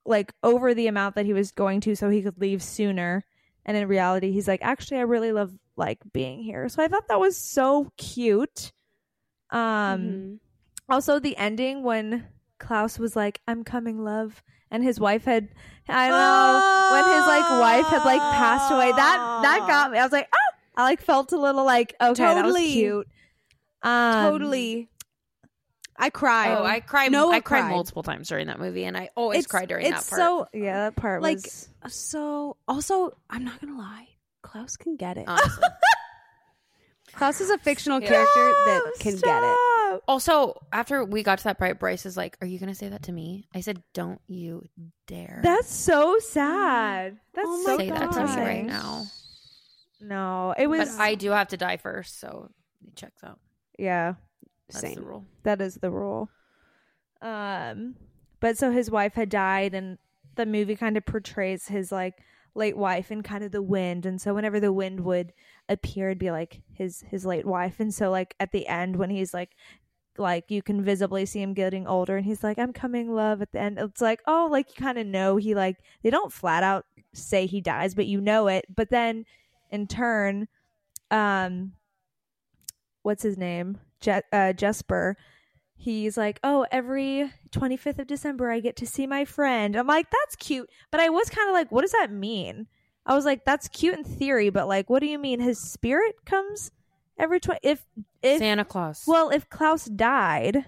like over the amount that he was going to so he could leave sooner. And in reality, he's like, actually, I really love like being here. So I thought that was so cute. Um, Mhm. also the ending when Klaus was like, "I'm coming, love," and his wife had, I don't know, when his like wife had like passed away. That that got me. I was like, oh, I like felt a little like okay, that was Totally. cute. Um, totally. I cried. Oh, I cried. Noah I cried cried. multiple times during that movie, and I always It's- cry during that it's part. so Yeah, that part Like- was. so. Also, I'm not gonna lie. Klaus can get it. honestly. Klaus is a fictional Yeah. character that Stop, can get it. also, after we got to that part, Bryce is like, "Are you gonna say that to me?" I said, "Don't you dare." That's so sad. That's Oh so say that to me right now. No, it was. But I do have to die first, so it checks out. yeah, That's Same. the rule. that is the rule. Um, but so his wife had died, and the movie kind of portrays his like late wife and kind of the wind, and so whenever the wind would appear, it'd be like his his late wife, and so like at the end when he's like. Like you can visibly see him getting older, and he's like, "I'm coming, love." At the end, it's like, oh, like you kind of know he like they don't flat out say he dies, but you know it. But then, in turn, um, what's his name? Je- uh, Jesper he's like, "Oh, every 25th of December I get to see my friend." I'm like, "That's cute." But I was kind of like, "What does that mean?" I was like, "That's cute in theory, but like what do you mean his spirit comes every 20 if if Santa Claus. well, if Klaus died,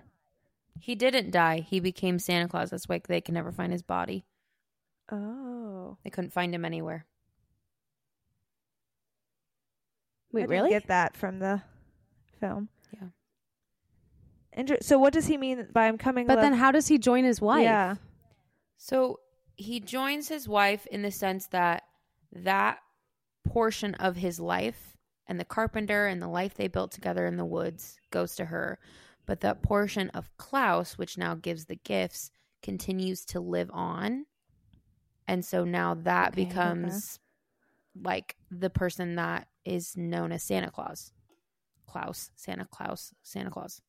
he didn't die. He became Santa Claus. That's why they can never find his body. oh. They couldn't find him anywhere. I Wait, didn't really? get that from the film. Yeah. Inter- so what does he mean by I'm coming But love- then, how does he join his wife? Yeah. So he joins his wife in the sense that that portion of his life and the carpenter and the life they built together in the woods goes to her. But that portion of Klaus, which now gives the gifts, continues to live on. And so now that Okay, okay. becomes like the person that is known as Santa Claus. Klaus, Santa Claus, Santa Claus.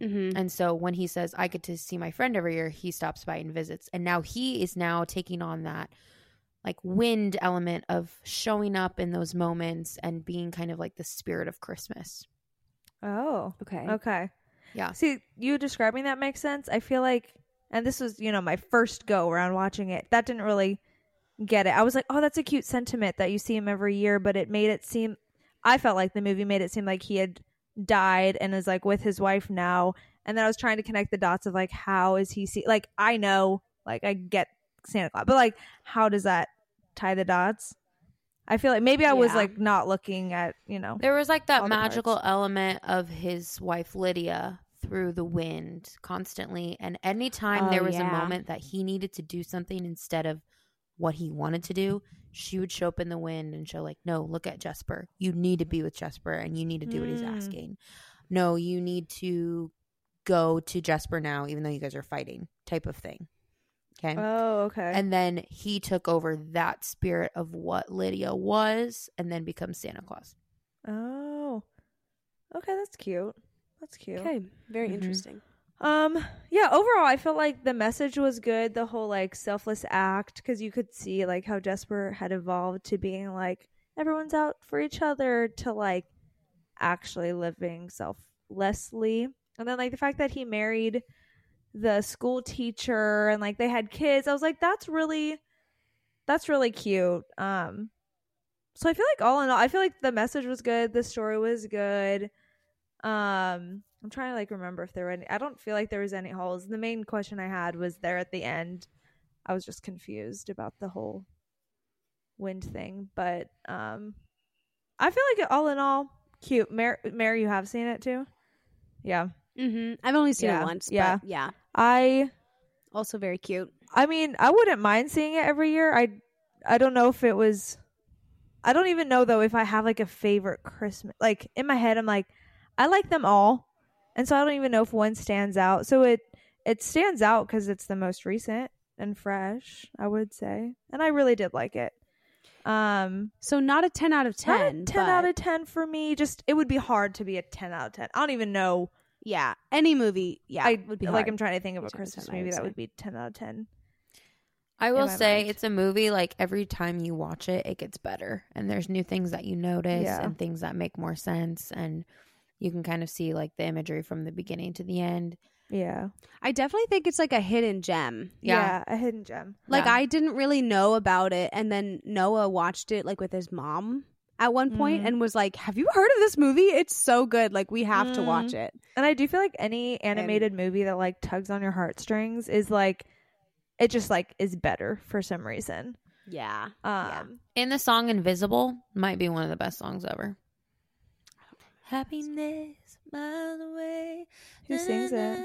Mm-hmm. And so when he says, I get to see my friend every year, he stops by and visits. And now he is now taking on that like wind element of showing up in those moments and being kind of like the spirit of Christmas. Oh. Okay. Okay. Yeah. See, you describing that makes sense. I feel like, and this was, you know, my first go around watching it. That didn't really get it. I was like, oh, that's a cute sentiment that you see him every year, but it made it seem, I felt like the movie made it seem like he had died and is like with his wife now. And then I was trying to connect the dots of like, how is he see, like, I know, like, I get Santa Claus, but like, how does that tie the dots? I feel like maybe I was Yeah. like not looking at, you know, There was like that magical element of his wife Lydia through the wind constantly. And anytime Oh, there was yeah. a moment that he needed to do something instead of what he wanted to do, she would show up in the wind and show like, no, look at Jesper. You need to be with Jesper and you need to do what he's Mm. asking. No, you need to go to Jesper now, even though you guys are fighting, type of thing. Okay. oh, okay. and then he took over that spirit of what Lydia was and then becomes Santa Claus. Oh. Okay, that's cute. That's cute. Okay. Very Mhm. interesting. Um yeah, overall I felt like the message was good, the whole like selfless act cuz you could see like how Jesper had evolved to being like everyone's out for each other to like actually living selflessly. And then like the fact that he married the school teacher and like they had kids. I was like, that's really that's really cute. Um so I feel like all in all, I feel like the message was good, the story was good. Um I'm trying to like remember if there were any I don't feel like there was any holes. The main question I had was there at the end. I was just confused about the whole wind thing, but um I feel like all in all cute. Mary, Mary you have seen it too? Yeah. Mm-hmm. I've only seen Yeah. it once. Yeah. Yeah. I Also very cute. I mean, I wouldn't mind seeing it every year. I I don't know if it was I don't even know though if I have like a favorite Christmas like in my head I'm like I like them all. And so I don't even know if one stands out. So it it stands out cuz it's the most recent and fresh, I would say. And I really did like it. Um So not a ten out of not a ten. 10 out of 10 for me. Just it would be hard to be a 10 out of 10. I don't even know. yeah. Any movie, yeah, I would be like hard. I'm trying to think of a 10 out of Christmas 10, movie that would be 10 out of 10. I will say mind. it's a movie like every time you watch it, it gets better, and there's new things that you notice Yeah. and things that make more sense, and you can kind of see like the imagery from the beginning to the end. Yeah. I definitely think it's like a hidden gem. Yeah, a hidden gem. Like Yeah. I didn't really know about it, and then Noah watched it like with his mom at one point Mhm. and was like, "Have you heard of this movie? It's so good. Like we have to Mm. watch it." And I do feel like any animated movie that like tugs on your heartstrings is like it just like is better for some reason. Yeah. Um yeah. And the song "Invisible" might be one of the best songs ever. Happiness miles away. Who sings it?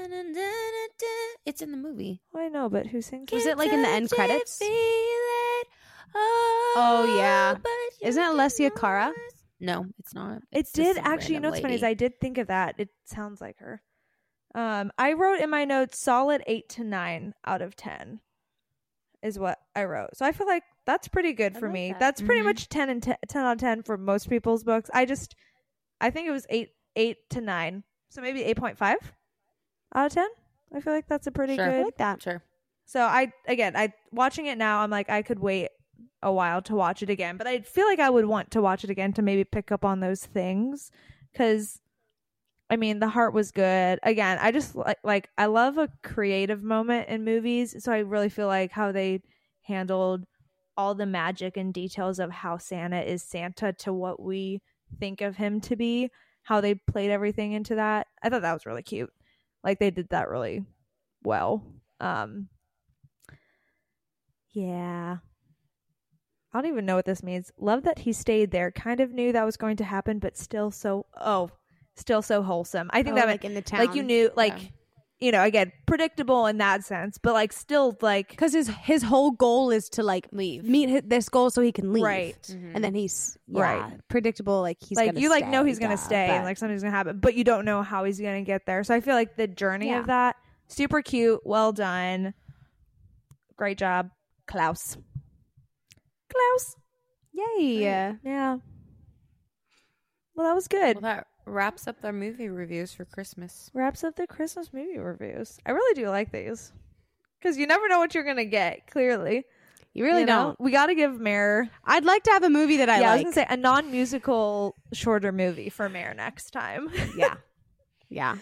It's in the movie. well, I know, but who sings Was it? it, like, in the end it, credits? feel it. Oh, Oh, yeah. but Isn't it Alessia Cara? No, it's not. It It's just did actually. You know what's funny is. I did think of that. It sounds like her. Um, I wrote in my notes solid eight to nine out of ten is what I wrote. So I feel like that's pretty good I for like me. that. That's pretty Mhm. much 10 and 10, 10 out of ten for most people's books. I just, I think it was eight eight to nine, so maybe eight point five out of ten. I feel like that's a pretty Sure. I good. like that. Sure. So I again, I watching it now. I'm like, I could wait a while to watch it again, but I feel like I would want to watch it again to maybe pick up on those things because, I mean, the heart was good. Again, I just like like I love a creative moment in movies, so I really feel like how they handled all the magic and details of how Santa is Santa to what we think of him to be. How they played everything into that. I thought that was really cute. Like they did that really well. Um yeah. I don't even know what this means. Love that he stayed there. Kind of knew that was going to happen, but still so oh, still so wholesome. I think Oh, that like in the town, like you knew like Yeah. You know, again, predictable in that sense, but like still like because his his whole goal is to like Leave. meet hi- this goal so he can leave. right. Mhm. And then he's yeah, Right. predictable. Like he's like gonna you like know he's gonna duh, stay and like something's gonna happen, but you don't know how he's gonna get there. So I feel like the journey Yeah. of that super cute, well done, great job, Klaus. Klaus. yay. Yeah. Well, that was good. Well, that wraps up their movie reviews for Christmas. Wraps up the Christmas movie reviews. I really do like these because you never know what you're gonna get. Clearly, You really You know? don't. We got to give Mere. I'd like to have a movie that I yeah, I was like. gonna say a non-musical shorter movie for Mere next time. yeah, yeah.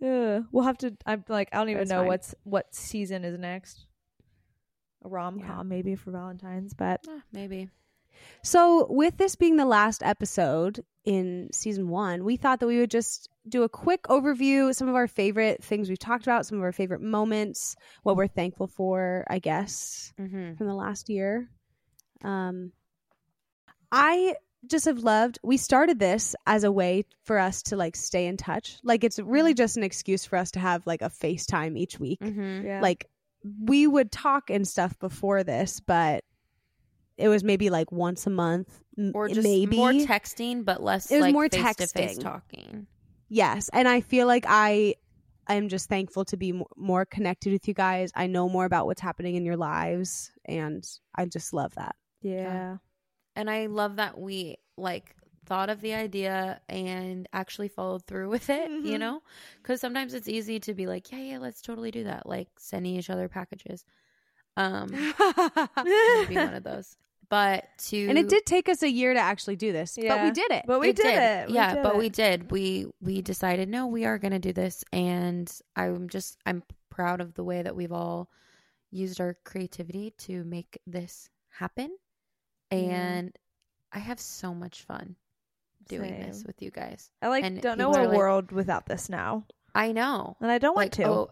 Yeah, we'll have to. I'm like, I don't even That's know fine. what's what season is next. A rom com maybe for Valentine's, but Ah, maybe. So, with this being the last episode in season one, we thought that we would just do a quick overview, some of our favorite things we've talked about, some of our favorite moments, what we're thankful for, I guess, Mm-hmm. from the last year. Um, I just have loved. We started this as a way for us to like stay in touch. Like it's really just an excuse for us to have like a FaceTime each week. Mm-hmm. yeah, Like we would talk and stuff before this, but it was maybe like once a month, Or just maybe more texting, but less It was like more face to face texting. talking. Yes, and I feel like I I'm just thankful to be more connected with you guys. I know more about what's happening in your lives and I just love that. yeah, And I love that we like thought of the idea and actually followed through with it, you Mhm. know? Because sometimes it's easy to be like, yeah, yeah, let's totally do that. Like sending each other packages. Um, I'm be one of those. But to And it did take us a year to actually do this, but we did it. But we did, it. We yeah, did but it. we did. We we decided no, we are going to do this, and I'm just I'm proud of the way that we've all used our creativity to make this happen, Yeah. and I have so much fun doing this with you guys. I like and don't know a like- world without this now, I know, and I don't like want to. oh,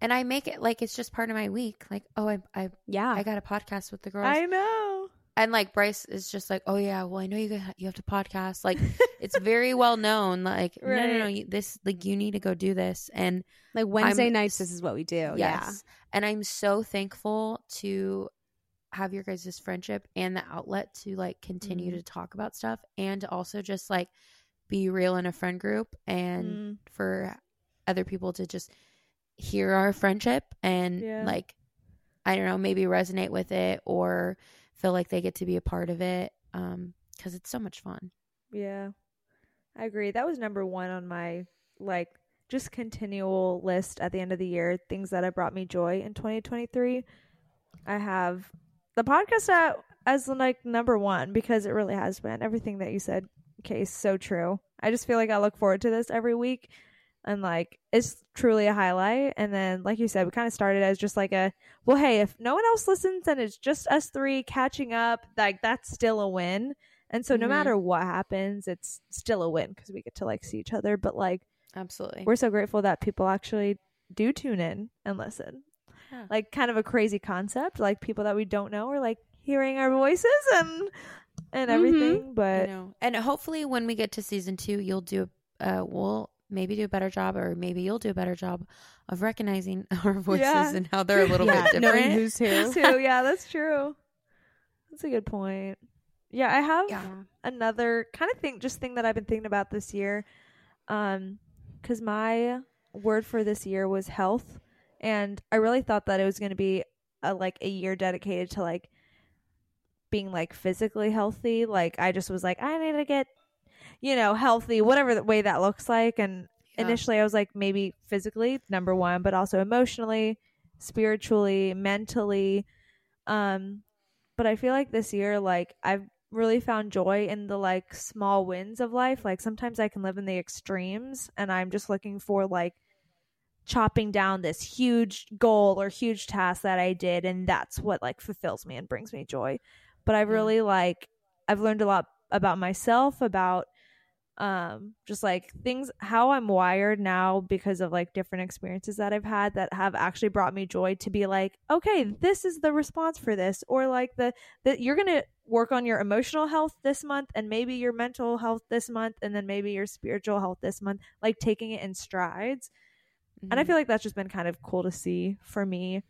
and I make it like it's just part of my week. Like oh, I I yeah. I got a podcast with the girls. I know. And like Bryce is just like, oh yeah, well I know you you have to podcast. Like it's very well known. Like no, no, no, you, this like you need to go do this. And like Wednesday I'm- nights, this is what we do. yes, and I'm so thankful to have your guys' friendship and the outlet to like continue Mm. to talk about stuff and also just like be real in a friend group and Mm, for other people to just hear our friendship and Yeah. like I don't know, maybe resonate with it or feel like they get to be a part of it um cuz it's so much fun. yeah, I agree. That was number one on my like just continual list at the end of the year. Things that have brought me joy in 2023. I have the podcast at, as like number one because it really has been everything that you said. Okay, so true. I just feel like I look forward to this every week. And like it's truly a highlight. And then, like you said, we kind of started as just like a well, hey, if no one else listens and it's just us three catching up, like that's still a win. And so, no Mhm. matter what happens, it's still a win because we get to like see each other. But like, Absolutely. we're so grateful that people actually do tune in and listen. Yeah. Like, kind of a crazy concept. Like people that we don't know are like hearing our voices and and Mhm. everything. I But know. And hopefully when we get to season 2, you'll do uh we'll maybe do a better job or maybe you'll do a better job of recognizing our voices Yeah. and how they're a little Yeah, bit knowing different. who's who. too, yeah, that's true. That's a good point. Yeah, I have Yeah. another kind of thing just thing that I've been thinking about this year. Um cuz my word for this year was health and I really thought that it was going to be a like a year dedicated to like being like physically healthy. Like I just was like I need to get you know, healthy, whatever the way that looks like and Yeah. initially I was like maybe physically number 1, but also emotionally, spiritually, mentally um but I feel like this year like I've really found joy in the like small wins of life. Like sometimes I can live in the extremes and I'm just looking for like chopping down this huge goal or huge task that I did and that's what like fulfills me and brings me joy. But I've really like I've learned a lot about myself about um just like things how I'm wired now because of like different experiences that I've had that have actually brought me joy to be like okay this is the response for this or like the that you're going to work on your emotional health this month and maybe your mental health this month and then maybe your spiritual health this month like taking it in strides and I Mhm. feel like that's just been kind of cool to see for me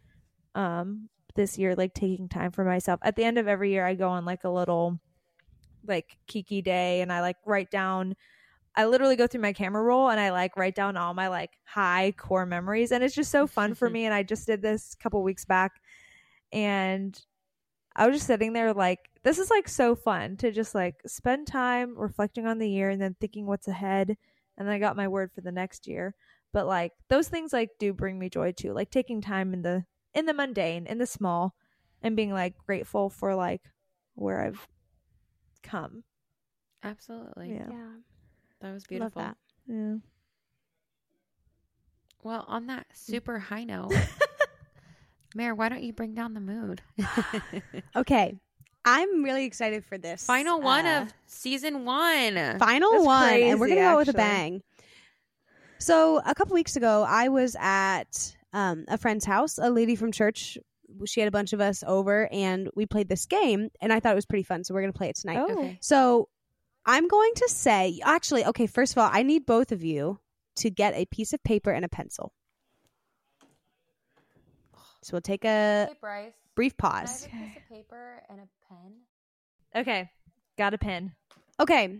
um this year like taking time for myself at the end of every year I go on like a little like kiki day and I like write down I literally go through my camera roll and I like write down all my like high core memories and it's just so fun for me and I just did this a couple weeks back and I was just sitting there like this is like so fun to just like spend time reflecting on the year and then thinking what's ahead and then I got my word for the next year but like those things like do bring me joy too like taking time in the in the mundane in the small and being like grateful for like where I've come Absolutely. yeah Yeah. That was Love beautiful. that. yeah Well, on that super high note, Mere, why don't you bring down the mood? Okay. I'm really excited for this. Final one uh, of season one. final That's one, and we're gonna go with a bang. So a couple weeks ago, I was at um, a friend's house. A lady from church, she had a bunch of us over, and we played this game, and I thought it was pretty fun. So we're gonna play it tonight. Oh. Okay. So I'm going to say, actually, okay. First of all, I need both of you to get a piece of paper and a pencil. So we'll take a Hey, Bryce. brief Can I pause. have a piece of paper and a pen? okay got a pen Okay.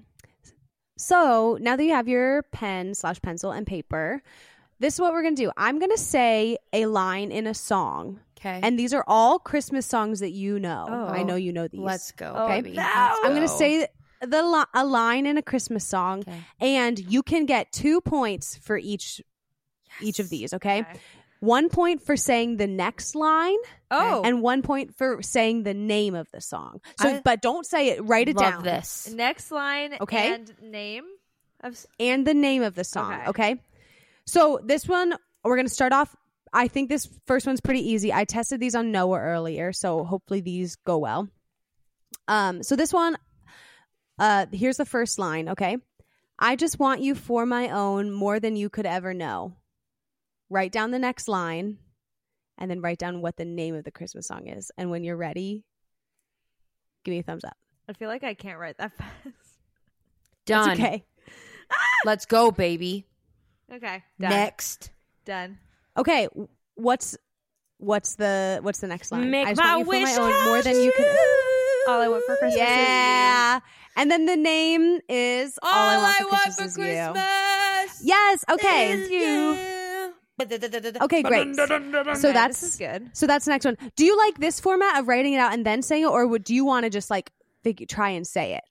So now that you have your pen slash pencil and paper, this is what we're gonna do. I'm gonna say a line in a song, Okay. and these are all Christmas songs that you know. Oh. I know you know these. let's go, Oh, no. Let's I'm gonna say the li- a line in a Christmas song, Okay. and you can get two points for each each of these. Okay. one point for saying the next line, Oh, and one point for saying the name of the song. So, I but don't say it. Write it Love down. this. next line. Okay. and name of. and the name of the song. Okay. Okay. So this one, we're going to start off. I think this first one's pretty easy. I tested these on Noah earlier, so hopefully these go well. Um, so this one, uh, here's the first line. Okay. I just want you for my own more than you could ever know. Write down the next line and then write down what the name of the Christmas song is. And when you're ready, give me a thumbs up. I feel like I can't write that fast. Done. It's okay. Let's go, baby. Okay, done. Next. Done. Okay, what's what's the what's the next line? Make I just my want you for wish my own more than you could. All I want for Christmas Yeah, and then the name is all, I want for Christmas is you. Yes. Okay. is you. Okay, great. So that's this is good. so that's the next one. Do you like this format of writing it out and then saying it, or would do you want to just like figure, try and say it?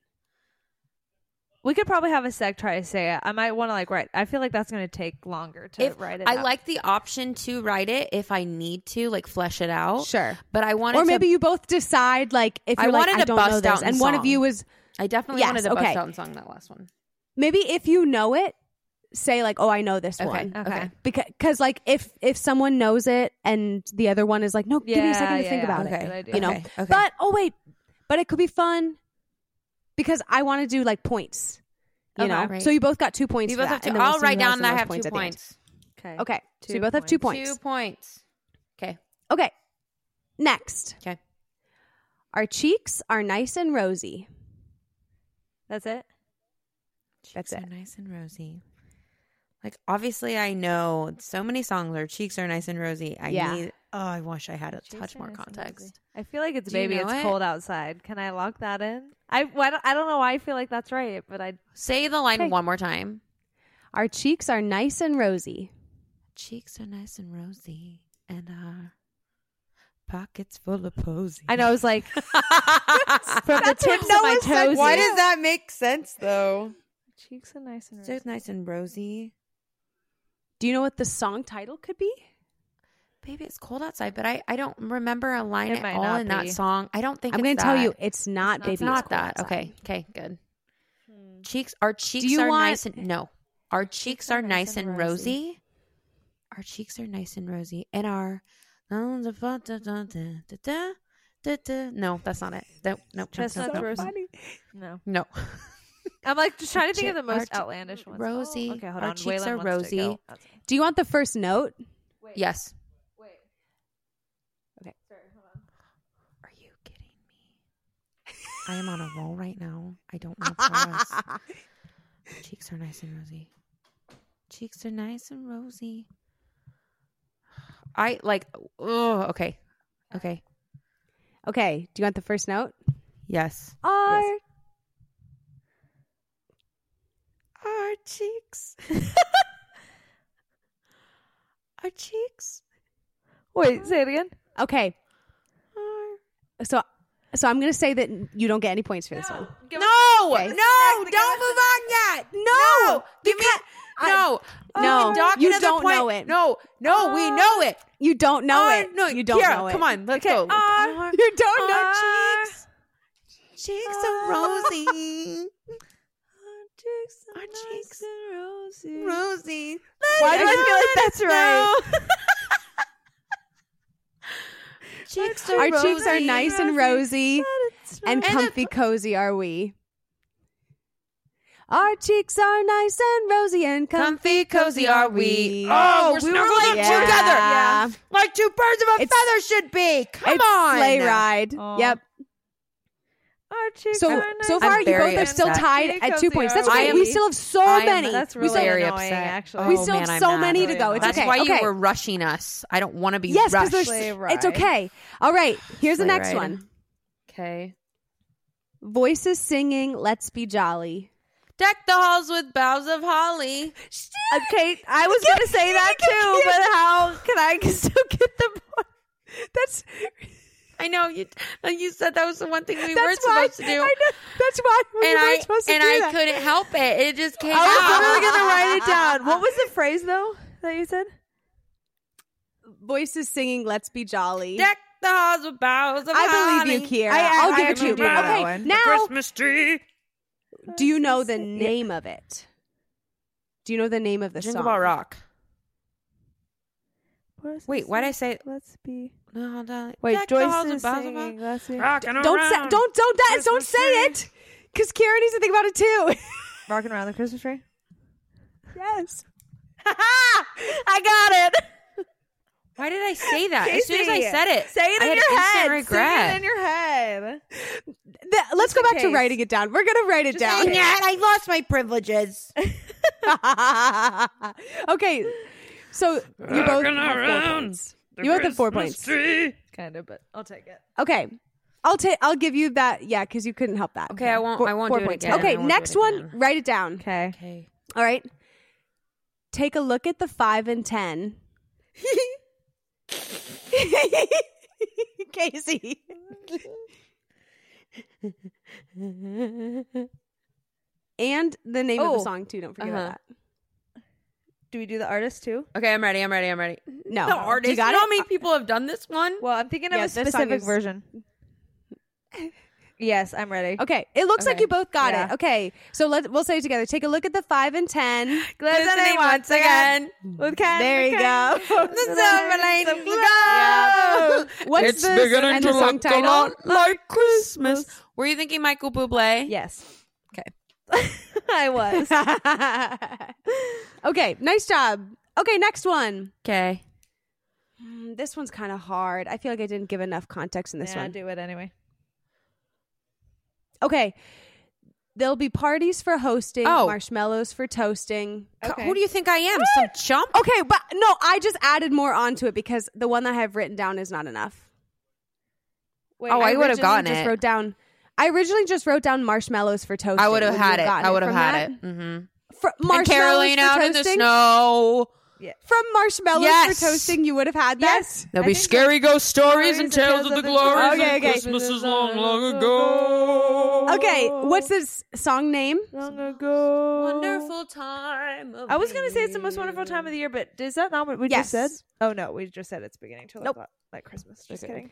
We could probably have a sec try to say it. I might want to like write. I feel like that's going to take longer to If write it. I out. like the option to write it if I need to, like flesh it out. Sure. But I wanted to Or maybe to. you both decide like if I you're like wanted I to don't know bust this, out in and one of you is I definitely Yes, wanted to okay. bust out and song that last one. maybe if you know it, say like oh I know this Okay. one. Okay. because cause, like if if someone knows it and the other one is like no give me a second to Yeah, think yeah, about okay. it Good you know Okay, okay. but oh wait but it could be fun because i want to do like points you Okay. know Right. so you both got two points You for both that, have two. and then we'll I'll write down the that I most have two at the end. points. Okay. okay so Two you both have two points Two points. Okay. okay next Okay. our cheeks are nice and rosy That's it. That's it. Are nice and rosy. Like obviously, I know so many songs where cheeks are nice and rosy. I Yeah. need. Oh, I wish I had a touch more context. I feel like it's Do you baby. know It's it? cold outside. Can I lock that in? I why don't, I don't know why I feel like that's right, but I Say the line Okay. one more time. our cheeks are nice and rosy Cheeks are nice and rosy, and our pockets full of posy. I know I was like from the tips of my toes. Why does that make sense though? cheeks are nice and rosy. So rosy. nice and rosy. do you know what the song title could be Baby, it's cold outside, but I, I don't remember a line It at all not in that song. I don't think i'm gonna tell you it's not It's baby It's not cold that. outside. Okay. Okay. Good. Hmm. Cheeks. Our cheeks you are want- nice and no. Our cheeks, are, nice and, rosy. rosy. Our cheeks are nice and rosy, and our no, that's not it. Nope, nope, Chestnuts nope, nope. rosy. No, No. I'm like just trying to think of the most outlandish ones. rosy. Oh, okay, hold Our on. cheeks Waylon are wants to go. rosy. Do you want the first note Yes. Wait. Okay. Sorry, hold on. Are you kidding me? I am on a roll right now. I don't know pause. Cheeks are nice and rosy. Cheeks are nice and rosy. I like. Oh, okay, okay. okay do you want the first note Yes. our Our cheeks. Our cheeks. Wait, say it again. okay Are... so so i'm gonna say that you don't get any points for this one Give No, Okay. no, don't move on yet. No, give me. No, oh, No, no, dock you don't point. know it. No, no, we uh, know it. You don't know Our- it. No, you don't Kiara, know it. Come on, let's Okay, go. our- uh, You don't know. Our cheeks, cheeks are rosy, Our Our cheeks and rosy. rosy. Why do I feel like that's right? Cheeks Our are cheeks are nice and rosy, and And the- comfy cozy are we. Our cheeks are nice and rosy and comfy Comfy, cozy are we. we. Oh, we're we snuggled were up like- together. Yeah. Like two birds of a It's- feather should be. Come it's on. sleigh ride. Aw. Yep. Our cheeks So are so far I'm you both are still tied Comfy, at two points. That's we. okay. I We still have so am- many. That's we really still, very annoying, upset. actually. we Oh, still man, have so mad. many to go. It's. That's okay. why okay. you were rushing us. I don't want to be yes, because rushed. there's. Sleigh It's okay. All right. Here's the next ride. one. Okay. Voices singing "Let's Be Jolly." Deck the halls with boughs of holly. Okay, I was going to say that too, but how can I still get the point? That's I know you. Uh, you said that was the one thing we weren't why. supposed to do, I know, that's why we and weren't I supposed to and do And I that. couldn't help it. It just came out. I was out. literally going to write it down. What was the phrase though that you said? voices singing "Let's Be Jolly." Deck the halls with boughs of I believe you, holly. Kiara. I- I- I'll I give it to you. actually do that Okay, one. now Christmas tree. do you know the name of it? Do you know the name of the Jingle song? Ball Rock. Wait, why did I say? Let's be. No, hold. Wait, Deck the Joyce is with singing. Let's be. Don't say, around. don't don't that don't say tree. it, because Kiara needs to think about it too. Rocking around the Christmas tree. yes. I got it. Why did I say that? As soon as I said it, Say it I in had your instant head. regret. Say it in your head. Th- let's go in back to writing it down. We're gonna write it down. I lost my privileges. okay, so you both have four points. You both have four points. Kind of, but I'll take it. Okay, I'll take. I'll give you that. Yeah, because you couldn't help that. Okay, I won't- Four- I won't four do it points. again. Okay, I won't do next it one. Write it down. Okay. Okay. All right. Take a look at the five and ten. Casey. and the name of Oh, the song too. Don't forget uh-huh. about that. Do we do the artist too? Okay, I'm ready. I'm ready. I'm ready. No, The artist. You got know it. how many people have done this one? Well, I'm thinking Yeah, of a specific is- version. yes, I'm ready. Okay, it looks like you both got Yeah. it. Okay, so let's we'll say it together. Take a look at the five and ten. Listening once again. With Ken. There you go. The silver lanes of Yeah. glow. What's it's the beginning and to the song look a title? lot like Christmas. Were you thinking Michael Bublé? Yes. I was. okay, nice job. Okay, next one. Okay. Hmm, This one's kind of hard. I feel like I didn't give enough context in this yeah, one. do it anyway. Okay. There'll be parties for hosting, Oh. marshmallows for toasting. Okay. Who do you think I am? Some chump? Okay, but no, I just added more onto it because the one that I have written down is not enough. Wait, Oh, I would've originally gotten just it. Wrote down. I originally just wrote down marshmallows for toasting. I would have had it. I would have had that? it. Mm-hmm. For, And marshmallows Caroline for out in the toasting? snow. From marshmallows Yes. for toasting, you would have had that. Yes. There'll I be scary ghost stories Stories and tales of the glories Okay, of okay. Christmases long, long ago. Okay, what's this song name? Long ago. Wonderful time. Of I was gonna say it's the most wonderful time of the year, but is that not what we Yes. just said? Oh no, we just said it's beginning to look Nope. lot like Christmas. Just Okay. kidding.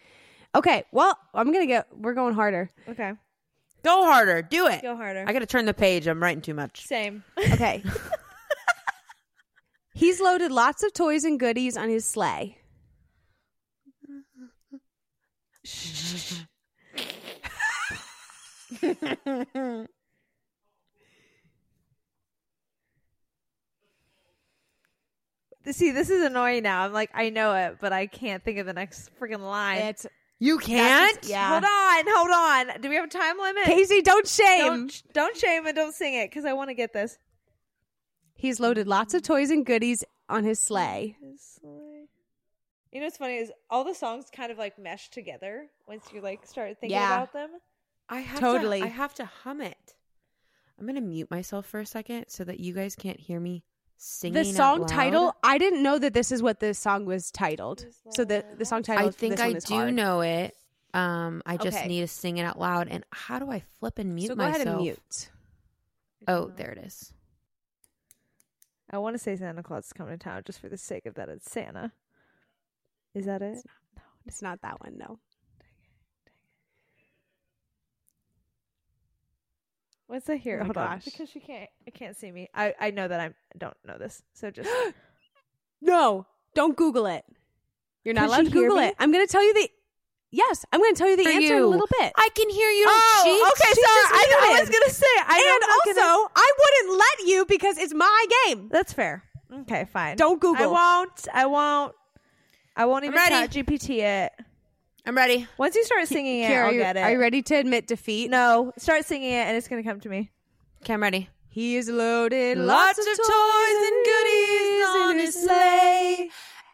Okay, well, I'm gonna get. We're going harder. Okay, Go harder. Do it. go harder. I got to turn the page. I'm writing too much. Same. Okay. He's loaded lots of toys and goodies on his sleigh. Shh. See, this is annoying now. I'm like, I know it, but I can't think of the next freaking line. It's You can't? yeah. Hold on, hold on. Do we have a time limit? Casey. Don't shame. don't, don't shame and don't sing it because I want to get this. He's loaded lots of toys and goodies on his sleigh. His sleigh. You know what's funny is all the songs kind of like mesh together once you like start thinking Yeah. about them. I have Totally. To, I have to hum it. I'm going to mute myself for a second so that you guys can't hear me singing. The out song loud. title, I didn't know that this is what this song was titled. So the the song title. I think this one I is do hard. know it. Um, I just Okay. need to sing it out loud. And how do I flip and mute So go myself? ahead and mute. Oh, there it is. I want to say Santa Claus is coming to town just for the sake of that it's Santa. Is that it? No, It's not that one. No. What's that here? Oh Hold on, because she can't. I can't see me. I I know that I'm don't know this. So just No, don't Google it. You're not Can allowed to Google me? it. I'm going to tell you the. Yes, I'm going to tell you the For answer in a little bit. I can hear you. oh, cheeks. okay. Sorry, just I, I was gonna say. I and also, gonna- I wouldn't let you because it's my game. that's fair. Okay, fine. Don't Google. It. I won't. I won't. I won't even ChatGPT it. I'm ready. Once you start singing it, I'll are you- get it. Are you ready to admit defeat? No, start singing it, and it's gonna come to me. Okay, I'm ready. He is loaded Lots of toys and goodies on his sleigh.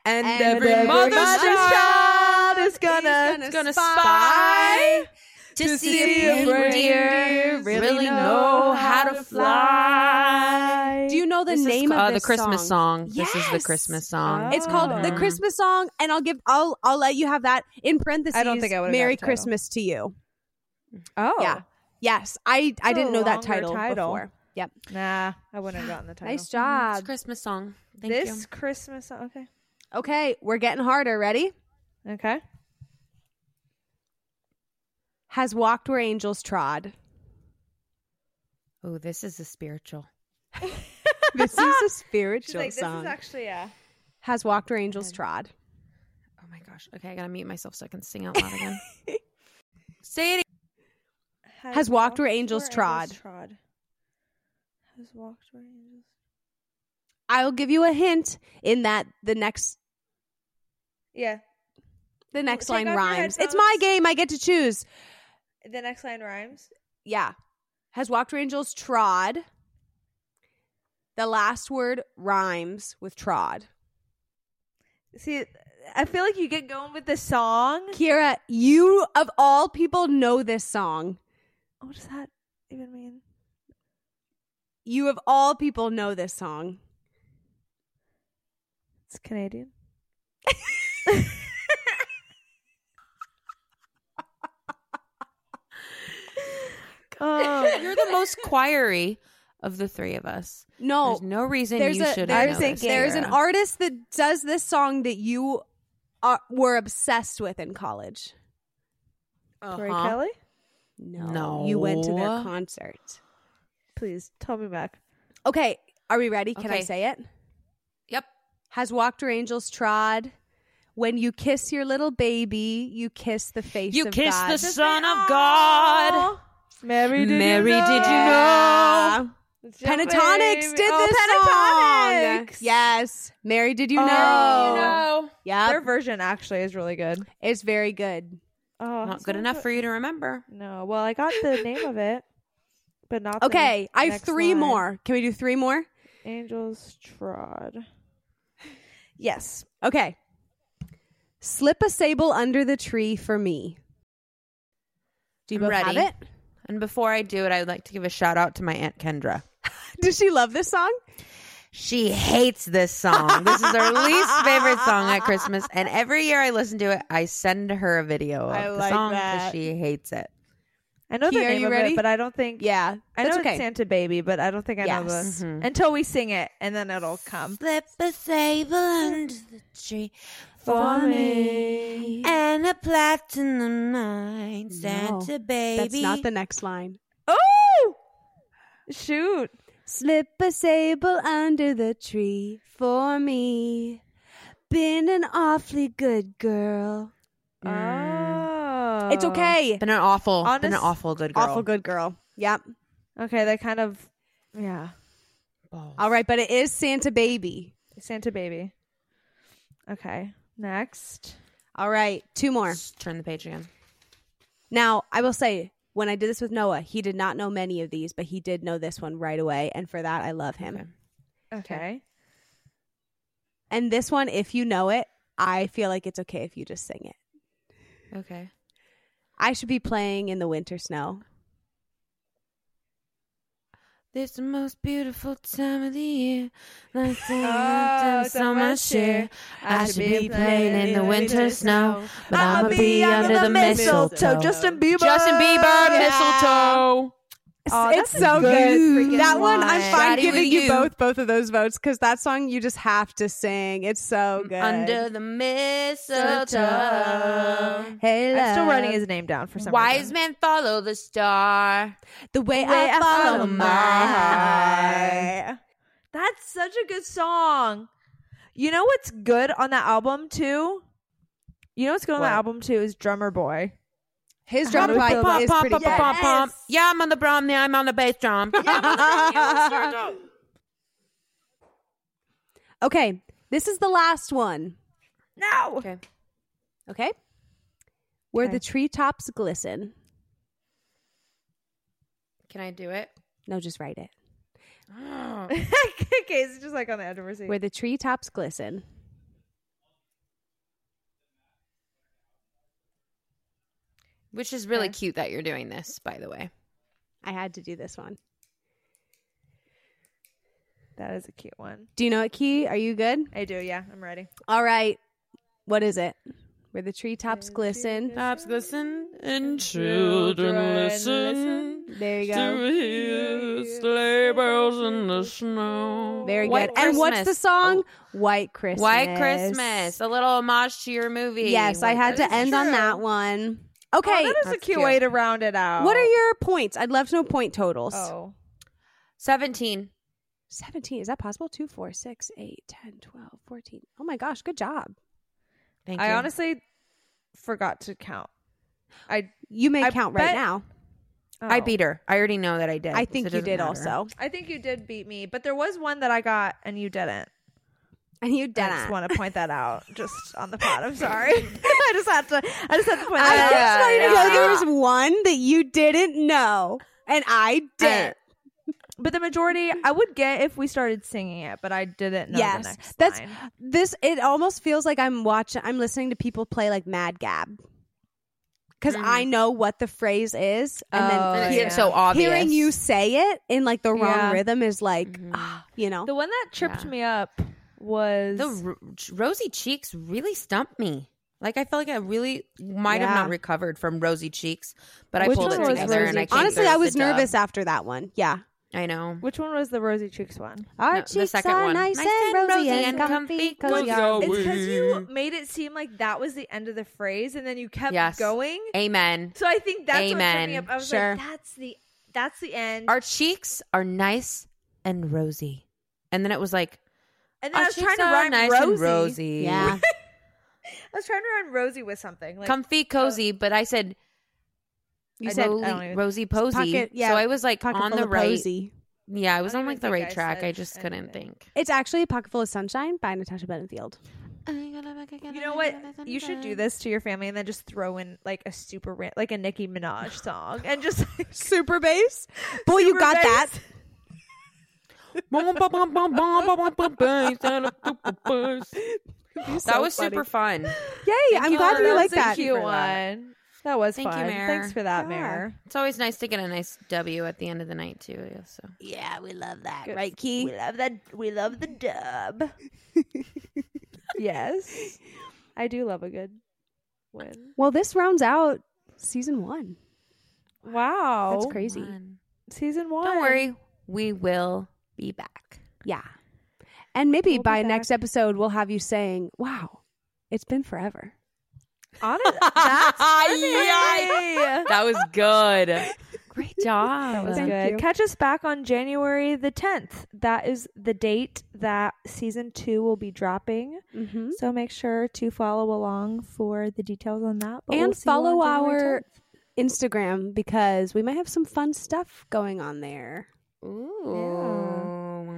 And, every mother's child is gonna, gonna is gonna spy spy to, to see see if reindeer reindeers really know how to fly. Do you know the This name ca- of uh, this the Christmas song? This is the Christmas song. It's called the Oh. Christmas song, and I'll give I'll I'll let you have that in parentheses. I don't think I would've got Merry. Christmas to you. Oh, Yeah. Yes, I I It's didn't know that title, title. before. Yep. Nah, I wouldn't have gotten the title. Nice It's job. a Christmas song. Thank this you. Christmas. Song. Okay. Okay, we're getting harder. Ready? Okay. Has walked where angels trod. Oh, this is a spiritual. This is a She's spiritual like, this song. is actually yeah. Has walked where angels trod. Oh my gosh. Okay, I gotta mute myself so I can sing out loud again. Say it. Has walked where angels trod. trod. Has walked where angels. I'll give you a hint in that the next Yeah. the next take line rhymes. It's my game. I get to choose. The next line rhymes. Yeah. Has walked angels trod. The last word rhymes with trod. See, I feel like you get going with the song. Kiara, you of all people know this song. Oh, what does that even mean? You of all people know this song. It's Canadian. oh, You're the most choiry of the three of us. No, There's no reason there's you a should there's, know this, there's an artist that does this song that you are, were obsessed with in college. Tori Uh-huh. Kelly. No, you went to their concert. Please tell me back. Okay, are we ready? Can I say it? Yep. Has walked where angels trod. When you kiss your little baby, you kiss the face You of kiss God. the Son of God. Mary, did Mary, you know? did you know? It's your Pentatonix baby. did oh, this Pentatonix. song. Yes. Mary, did you Oh. know? You know. Yeah. Their version actually is really good. It's very good. Oh, Not it's good not enough for you to remember. No, well, I got the name of it, but not. the Okay, I have three line. more. Can we do three more? Angels trod. Yes. Okay. Slip a sable under the tree for me. Do you I'm both ready. have it? And before I do it, I would like to give a shout out to my Aunt Kendra. Does she love this song? She hates this song. This is her least favorite song at Christmas. And every year I listen to it, I send her a video of I the like song that. because she hates it. I know Key, the are name you of ready? it, but I don't think. Yeah. I that's know okay. it's Santa Baby, but I don't think I know Yes. the until we sing it, and then it'll come. Slip a sable under the tree For me. and a platinum nine Santa baby. That's not the next line. Oh, shoot! Slip a sable under the tree for me. Been an awfully good girl. Mm. Oh, It's okay. Been an awful, been an awful good girl. Awful good girl. Yep. Okay, they kind of, yeah. Balls. All right, but it is Santa Baby. Santa Baby. Okay, next. All right, two more. Just turn the page again. Now, I will say, when I did this with Noah, he did not know many of these, but he did know this one right away. And for that, I love him. Okay. Okay. And this one, if you know it, I feel like it's okay if you just sing it. Okay. I should be playing in the winter snow. This the most beautiful time of the year. Like the Oh, so much cheer. I should be playing in the winter snow, but I'ma be under the mistletoe. Justin Bieber. Justin Bieber, Yeah. mistletoe. Oh, it's so good good. That one, I'm fine Shawty giving you you. both both of those votes because that song you just have to sing. It's so mm, good. Under the mistletoe. hey, I'm still writing his name down for some Wise reason. men follow the star. the way, Way I follow follow my heart. That's such a good song. You know what's good on that album too? You know what's good on What? that album too is Drummer Boy. His How drum do we feel part about- is Pom, pretty pom, pom, good. pom, pom. Yes. Yeah, I'm on the drum. Yeah, I'm on the bass drum. Yeah, I'm on the drum. Yeah, let's start up. Okay, this is the last one. No. Okay. Okay, where Okay. the treetops glisten. Can I do it? No, just write it. Oh. okay, it's just like on the edge of her seat. Where the treetops glisten. Which is really Okay. cute that you're doing this, by the way. I had to do this one. That is a cute one. Do you know it, Key? Are you good? I do. Yeah, I'm ready. All right. What is it? Where the treetops Where the glisten. Tops glisten and children children listen listen There you go. to go. hear sleigh bells sprinkles in the snow. Very White good. And what's the song? Oh, White Christmas. White Christmas. A little homage to your movie. Yes, I White had to end on that one. Oh, Okay. that is a cute, cute. way to round it out. what are your points? I'd love to know point totals. Oh. 17. 17. Is that possible? 2, 4, 6, 8, 10, 12, 14. Oh my gosh, good job. Thank I you. honestly forgot to count. I You may I count right bet- now. I oh. beat her. I already know that I did. I think it you did matter. also. I think you did beat me, but there was one that I got and you didn't. And you I didn't. I just want to point that out, just on the pod. I'm sorry. I just had to. I just had to point I that just out. want you to know yeah. there was one that you didn't know. And I did. But the majority, I would get if we started singing it, but I didn't know Yes, the next that's- line. this it almost feels like I'm watching I'm listening to people play like Mad Gab. because Mhm. I know what the phrase is, and Oh, then it yeah. so obvious. hearing you say it in like the wrong Yeah. rhythm is like, Mhm. ah, you know, The one that tripped Yeah. me up was the ro- rosy cheeks really stumped me. Like I felt like I really might have not recovered from rosy cheeks, but I pulled it one together and I came honestly, I was the dub. nervous after that one. Yeah, I know. which one was the rosy cheeks one? our No, the cheeks second are one. nice, Nice and and rosy rosy and and comfy. comfy, 'cause cozy. we It's because you made it seem like that was the end of the phrase, and then you kept Yes. going. Amen. So I think that's what tripped me up. I was Sure. like, that's the that's the end. Our cheeks are nice and rosy, and then it was like and then oh, I was trying to are rhyme nice rosy. and rosy. Yeah, I was trying to rhyme rosy with something. Like, comfy, uh, cozy. But I said you I said don't- rosy, even- rosy posy. Pocket- yeah, so I was like on the of right. posy. Yeah, I was I on like the right I track. I said just couldn't anything. think. It's actually a pocket full of sunshine by Natasha Bedingfield. you know what? You should do this to your family and then just throw in like a super like a Nicki Minaj song and just Super bass. Boy, you got bass. that. that was super fun. Yay! Thank I'm you, glad Laura. you like that. cute that. one. That was Thank you, fun. Mere. Thanks for that, Yeah. Mere. It's always nice to get a nice W at the end of the night too. Yeah, so Yeah, we love that, Good. right, Key? We love that. We love the dub. yes, I do love a good win. Well, this rounds out season one. Wow, That's crazy. Fun. Season one. Don't worry, we will be back. Yeah. And maybe We'll by next episode, we'll have you saying, wow, it's been forever. Honest, that's funny. Yikes. That was good. Great job. That was Thank good. you. Catch us back on January the 10th. That is the date that season two will be dropping. Mm-hmm. So make sure to follow along for the details on that. But And we'll see you on follow our 10th. Instagram because we might have some fun stuff going on there. Ooh.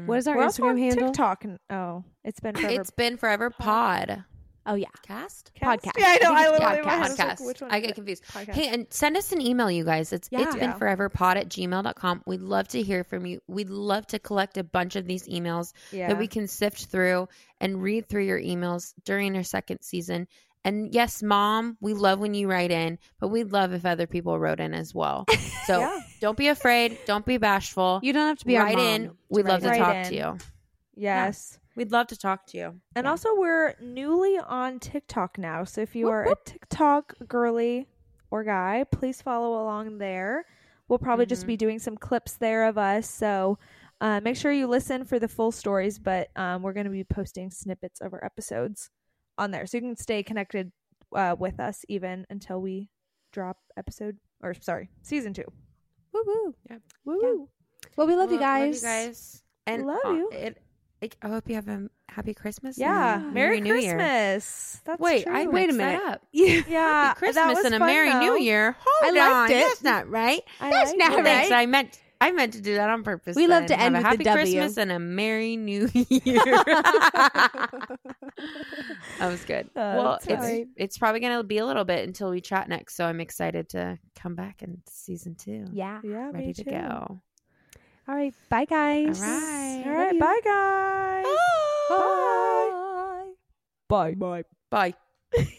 Mm. What is our We're also Instagram on handle? TikTok. and- Oh, it's been forever. It's been forever pod. Oh, yeah. Cast? podcast. Yeah, I know. I I literally it's my head was like, Podcast. which one I get it? confused. Podcast. Hey, and send us an email, you guys. It's it's been Yeah. forever pod at gmail.com. We'd love to hear from you. We'd love to collect a bunch of these emails yeah. that we can sift through and read through your emails during our second season. And yes, mom, we love when you write in, but we'd love if other people wrote in as well. So Yeah. don't be afraid. Don't be bashful. You don't have to be our write mom in. We'd love to talk in. to you. Yes. We'd love to talk to you. And Yeah. also, we're newly on TikTok now. So if you Whoop, are whoop. a TikTok girly or guy, please follow along there. We'll probably just Mhm. be doing some clips there of us. So uh, make sure you listen for the full stories, but um, we're going to be posting snippets of our episodes on there. So you can stay connected uh, with us even until we drop episode, or sorry, season two. Woo woo. Yep. Woo woo. Well, we love you Well, guys. guys. And Love you. It, it, I hope you have a happy Christmas. Yeah. and Merry New Year. Christmas. That's Wait, true. I Wait a minute. up. Yeah. Yeah, Happy Christmas and a Merry though. New Year. Hold I liked on, it. that's not right. I That's not it. Thanks. right. I meant I meant to do that on purpose. We love then. to end Have a happy the Christmas and a Merry New Year. that was good. Uh, well, that's it's right. it's probably gonna be a little bit until we chat next, so I'm excited to come back in season two. Yeah. Yeah, ready to too. go. All right. Bye, guys. All right. All Love right, you. bye guys. Bye. Bye. Bye. Bye.